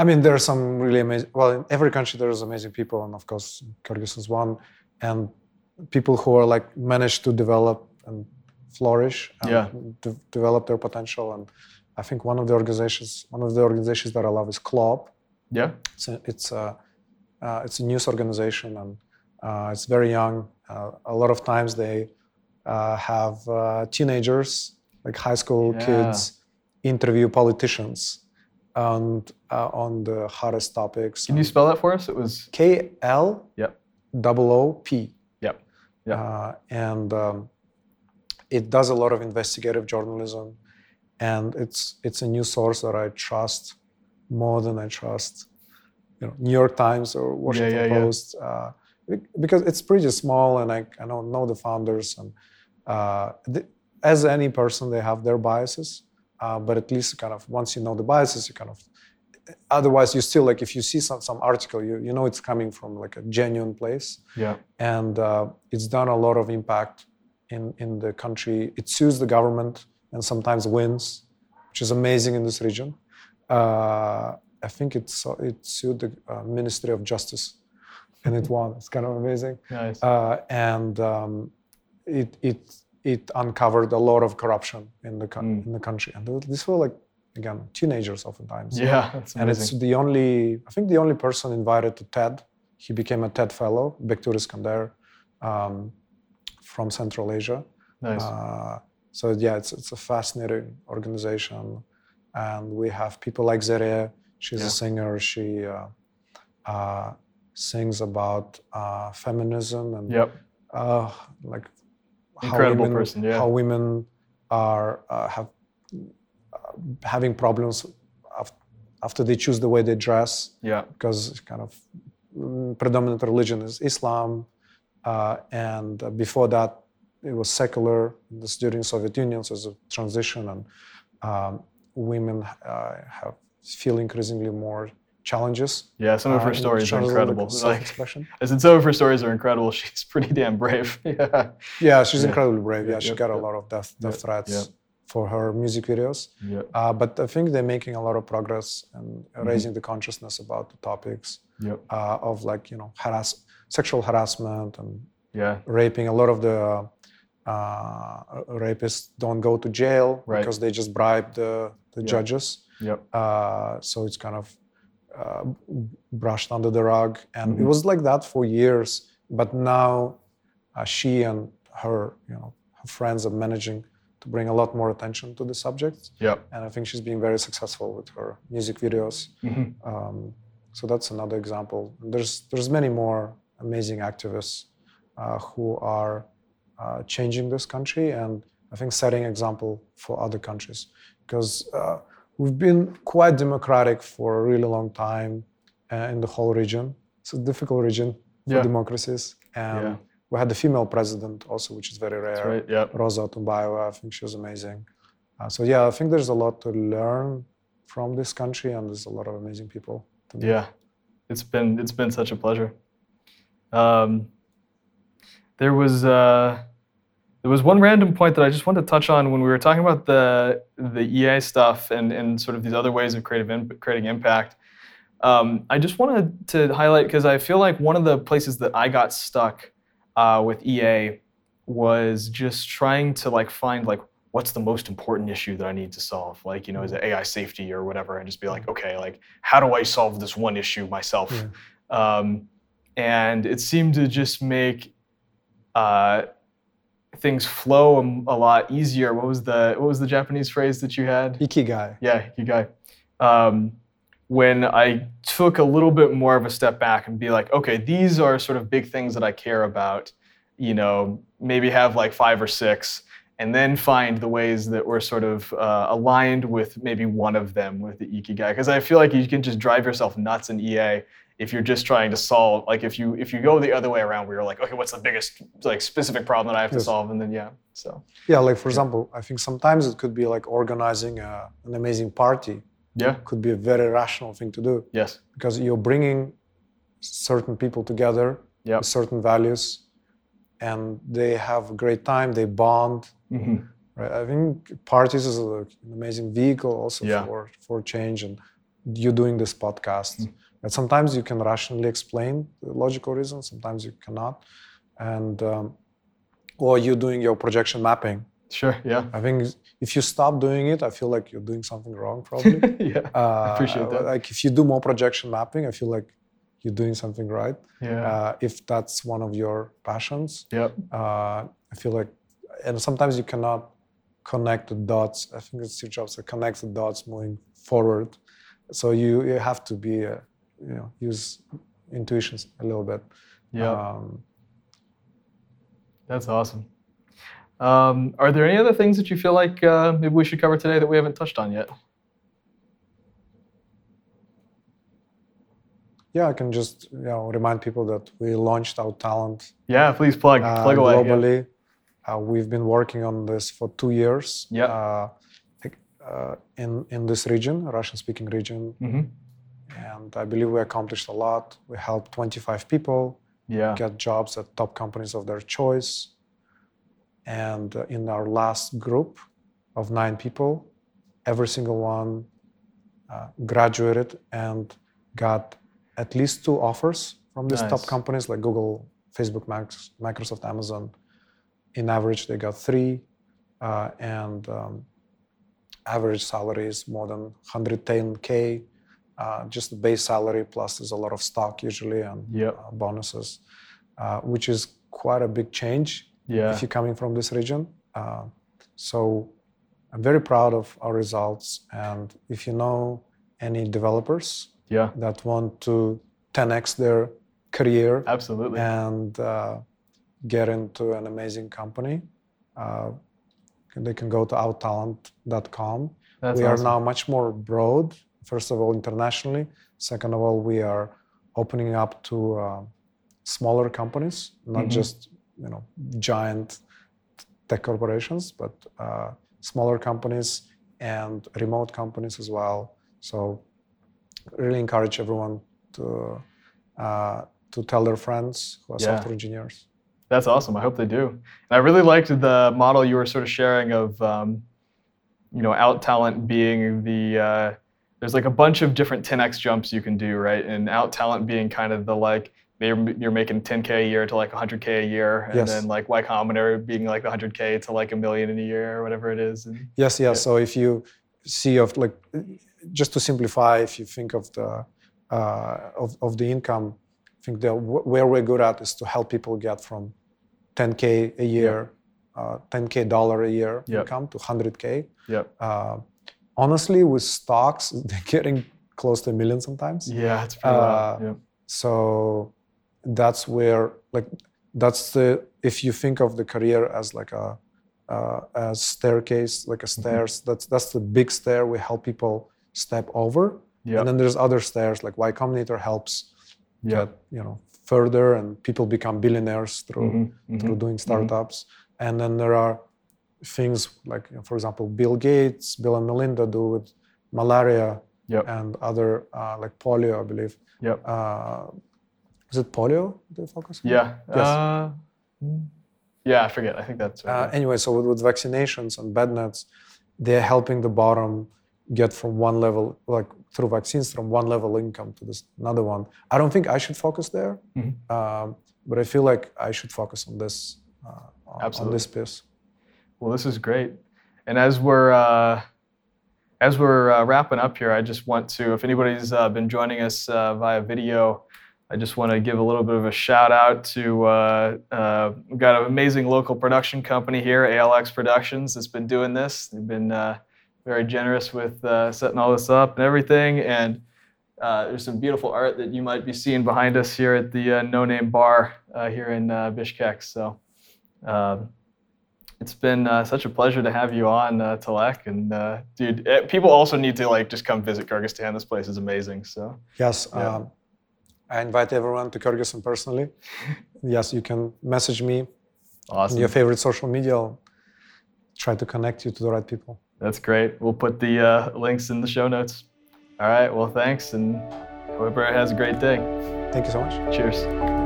I mean, there are some really amazing. Well, in every country there is amazing people, and of course, Kyrgyzstan is one. And people who are like managed to develop and flourish, and Yeah. de- develop their potential. And I think one of the organizations, one of the organizations that I love is Kloop. Yeah. It's a, it's a, uh, it's a news organization and uh, it's very young. Uh, a lot of times they uh, have uh, teenagers, like high school Yeah. kids, interview politicians and uh, on the hottest topics. Can you spell that for us? It was. K L Yep. double O P. Yep. Yep. Uh, and um, it does a lot of investigative journalism, and it's it's a new source that I trust more than I trust, you know, New York Times or Washington yeah, yeah. Post, uh, because it's pretty small, and I I don't know the founders, and uh, th- as any person, they have their biases, uh, but at least kind of once you know the biases, you kind of otherwise you still like if you see some some article you you know it's coming from like a genuine place Yeah. and uh, it's done a lot of impact in in the country it sues the government and sometimes wins which is amazing in this region uh, i think it's it sued the uh, ministry of justice and it won it's kind of amazing Nice. uh, and um, it it it uncovered a lot of corruption in the coun- Mm. in the country and these were like again teenagers oftentimes yeah. That's and it's the only i think the only person invited to ted he became a ted fellow Bektur Iskander, um, from central asia Nice. uh, so yeah it's, it's a fascinating organization and we have people like Zere. She's Yeah. a singer she uh, uh, sings about uh, feminism and yep. uh, like Incredible women, person, yeah. how women are uh, have uh, having problems after they choose the way they dress Yeah. because kind of mm, predominant religion is Islam, uh, and uh, before that it was secular. This during Soviet Union, so it's a transition, and um, women uh, have feel increasingly more challenges. Yeah. Some of uh, her in stories are incredible. Like. I said, some of her stories are incredible. She's pretty damn brave. yeah. Yeah, she's Yeah. incredibly brave. Yeah, she yep, got a lot of death, death Yep, threats yep. for her music videos. Yep. Uh, but I think they're making a lot of progress and Mm-hmm. raising the consciousness about the topics Yep. uh, of like you know harass, sexual harassment and Yeah. raping. A lot of the uh, rapists don't go to jail Right. because they just bribe the, the Yeah. judges. Yep. Uh, so it's kind of uh, brushed under the rug, and Mhm. it was like that for years. But now, uh, she and her, you know, her friends are managing to bring a lot more attention to the subject, Yep. and I think she's being very successful with her music videos. Mhm. Um, so that's another example. There's there's many more amazing activists uh, who are uh, changing this country, and I think setting example for other countries because uh, we've been quite democratic for a really long time uh, in the whole region. It's a difficult region for Yeah. democracies, and Yeah. we had the female president also, which is very rare. Right. Yep. Rosa Otunbayeva, I think she was amazing. Uh, so yeah, I think there's a lot to learn from this country, and there's a lot of amazing people. To. Yeah, it's been it's been such a pleasure. Um, there was uh, there was one random point that I just wanted to touch on when we were talking about the the EA stuff and and sort of these other ways of creative in, creating impact. Um, I just wanted to highlight because I feel like one of the places that I got stuck uh, with EA was just trying to like find like what's the most important issue that I need to solve? Like, you know, is it AI safety or whatever? And just be like, okay, like, how do I solve this one issue myself? Um, and it seemed to just make uh, things flow a, a lot easier. What was the what was the Japanese phrase that you had? Ikigai. Yeah, Ikigai. Um, when I took a little bit more of a step back and be like, okay, these are sort of big things that I care about. You know, maybe have like five or six, and then find the ways that were sort of uh, aligned with maybe one of them with the Ikigai. Because I feel like you can just drive yourself nuts in EA if you're just trying to solve. Like if you if you go the other way around, where you're like, okay, what's the biggest like specific problem that I have to solve, and then yeah, so Yeah, like for example, I think sometimes it could be like organizing a, an amazing party. yeah, Could be a very rational thing to do yes, because you're bringing certain people together Yep. with certain values, and they have a great time. They bond. hmm Right. I think parties is an amazing vehicle also Yeah. for for change. And you doing this podcast, Mm. But sometimes you can rationally explain the logical reasons. Sometimes you cannot, and um, or you're doing your projection mapping Sure. Yeah. I think if you stop doing it, I feel like you're doing something wrong, probably. yeah. Uh, appreciate that. Like if you do more projection mapping, I feel like you're doing something right. Yeah. Uh, if that's one of your passions, yep. uh, I feel like, and sometimes you cannot connect the dots. I think it's Steve Jobs that connects the dots moving forward. So you you have to be, uh, you know, use intuitions a little bit. Yeah. Um, That's awesome. Um, are there any other things that you feel like uh, maybe we should cover today that we haven't touched on yet? yeah, I can just you know remind people that we launched OutTalent Yeah, please plug uh, plug away. yeah. globally. Uh, we've been working on this for two years. Yep. Uh, uh, in in this region, Russian-speaking region, Mhm. And I believe we accomplished a lot. We helped 25 people Yeah. get jobs at top companies of their choice. And uh, in our last group of nine people, every single one uh, graduated and got at least two offers from these top companies like Google, Facebook, Microsoft, Amazon. In average, they got three, uh, and um, average salary is more than 110k. Uh, just the base salary plus there's a lot of stock usually and Yep. uh, bonuses, uh, which is quite a big change Yeah. if you're coming from this region. Uh, so I'm very proud of our results. And if you know any developers Yeah. that want to 10x their career Absolutely. and uh, get into an amazing company, uh, they can go to outtalent.com. That's we awesome. are now much more broad. First of all, internationally. Second of all, we are opening up to uh, smaller companies, not Mhm. just you know giant tech corporations, but uh, smaller companies and remote companies as well. So, really encourage everyone to uh, to tell their friends who are Yeah. software engineers. That's awesome. I hope they do. And I really liked the model you were sort of sharing of, um, you know, OutTalent being the. There's like a bunch of different 10x jumps you can do, right? And OutTalent being kind of the like you're, you're making 10k a year to like 100k a year, and Yes. then like Y Combinator being like 100k to like a million in a year or whatever it is. And, Yes, yes. So if you see of like, just to simplify, if you think of the uh, of, of the income, I think where we're good at is to help people get from 10k a year, uh, 10k dollar a year Yep. income to 100k. yep. Uh, honestly, with stocks, they're getting close to a million sometimes. Yeah, it's pretty. Uh, Yep. So that's where like that's the if you think of the career as like a uh, as staircase, like a Mm-hmm. stairs. That's that's the big stair we help people step over. Yep. And then there's other stairs like Y Combinator helps Yep. get you know further, and people become billionaires through Mhm, mhm. through doing startups. And then there are things like, you know, for example, Bill Gates, Bill and Melinda do with malaria Yep. and other uh, like polio, I believe. Yep. Uh, is it polio they focus on? Yeah. Yes. Uh, mm, yeah, I forget. I think that's. Uh, anyway, so with, with vaccinations and bed nets, they're helping the bottom get from one level, like through vaccines, from one level income to this another one. I don't think I should focus there, Mhm. um, but I feel like I should focus on this, uh, on- on this piece. Well, this is great. And as we're uh, as we're uh, wrapping up here, I just want to, if anybody's uh, been joining us uh, via video, I just want to give a little bit of a shout out to uh, uh, we've got an amazing local production company here, ALX Productions, that's been doing this. They've been very generous with setting all this up and everything. And there's some beautiful art that you might be seeing behind us here at the No Name Bar here in Bishkek. So. Um, it's been uh, such a pleasure to have you on, uh, Tilek. And uh, dude, eh, people also need to like just come visit Kyrgyzstan. This place is amazing. So Yes, Yeah. um, I invite everyone to Kyrgyzstan personally. yes, you can message me on your favorite social media. I'll try to connect you to the right people. That's great. We'll put the uh, links in the show notes. All right. Well, thanks, and everybody has a great day. Thank you so much. Cheers.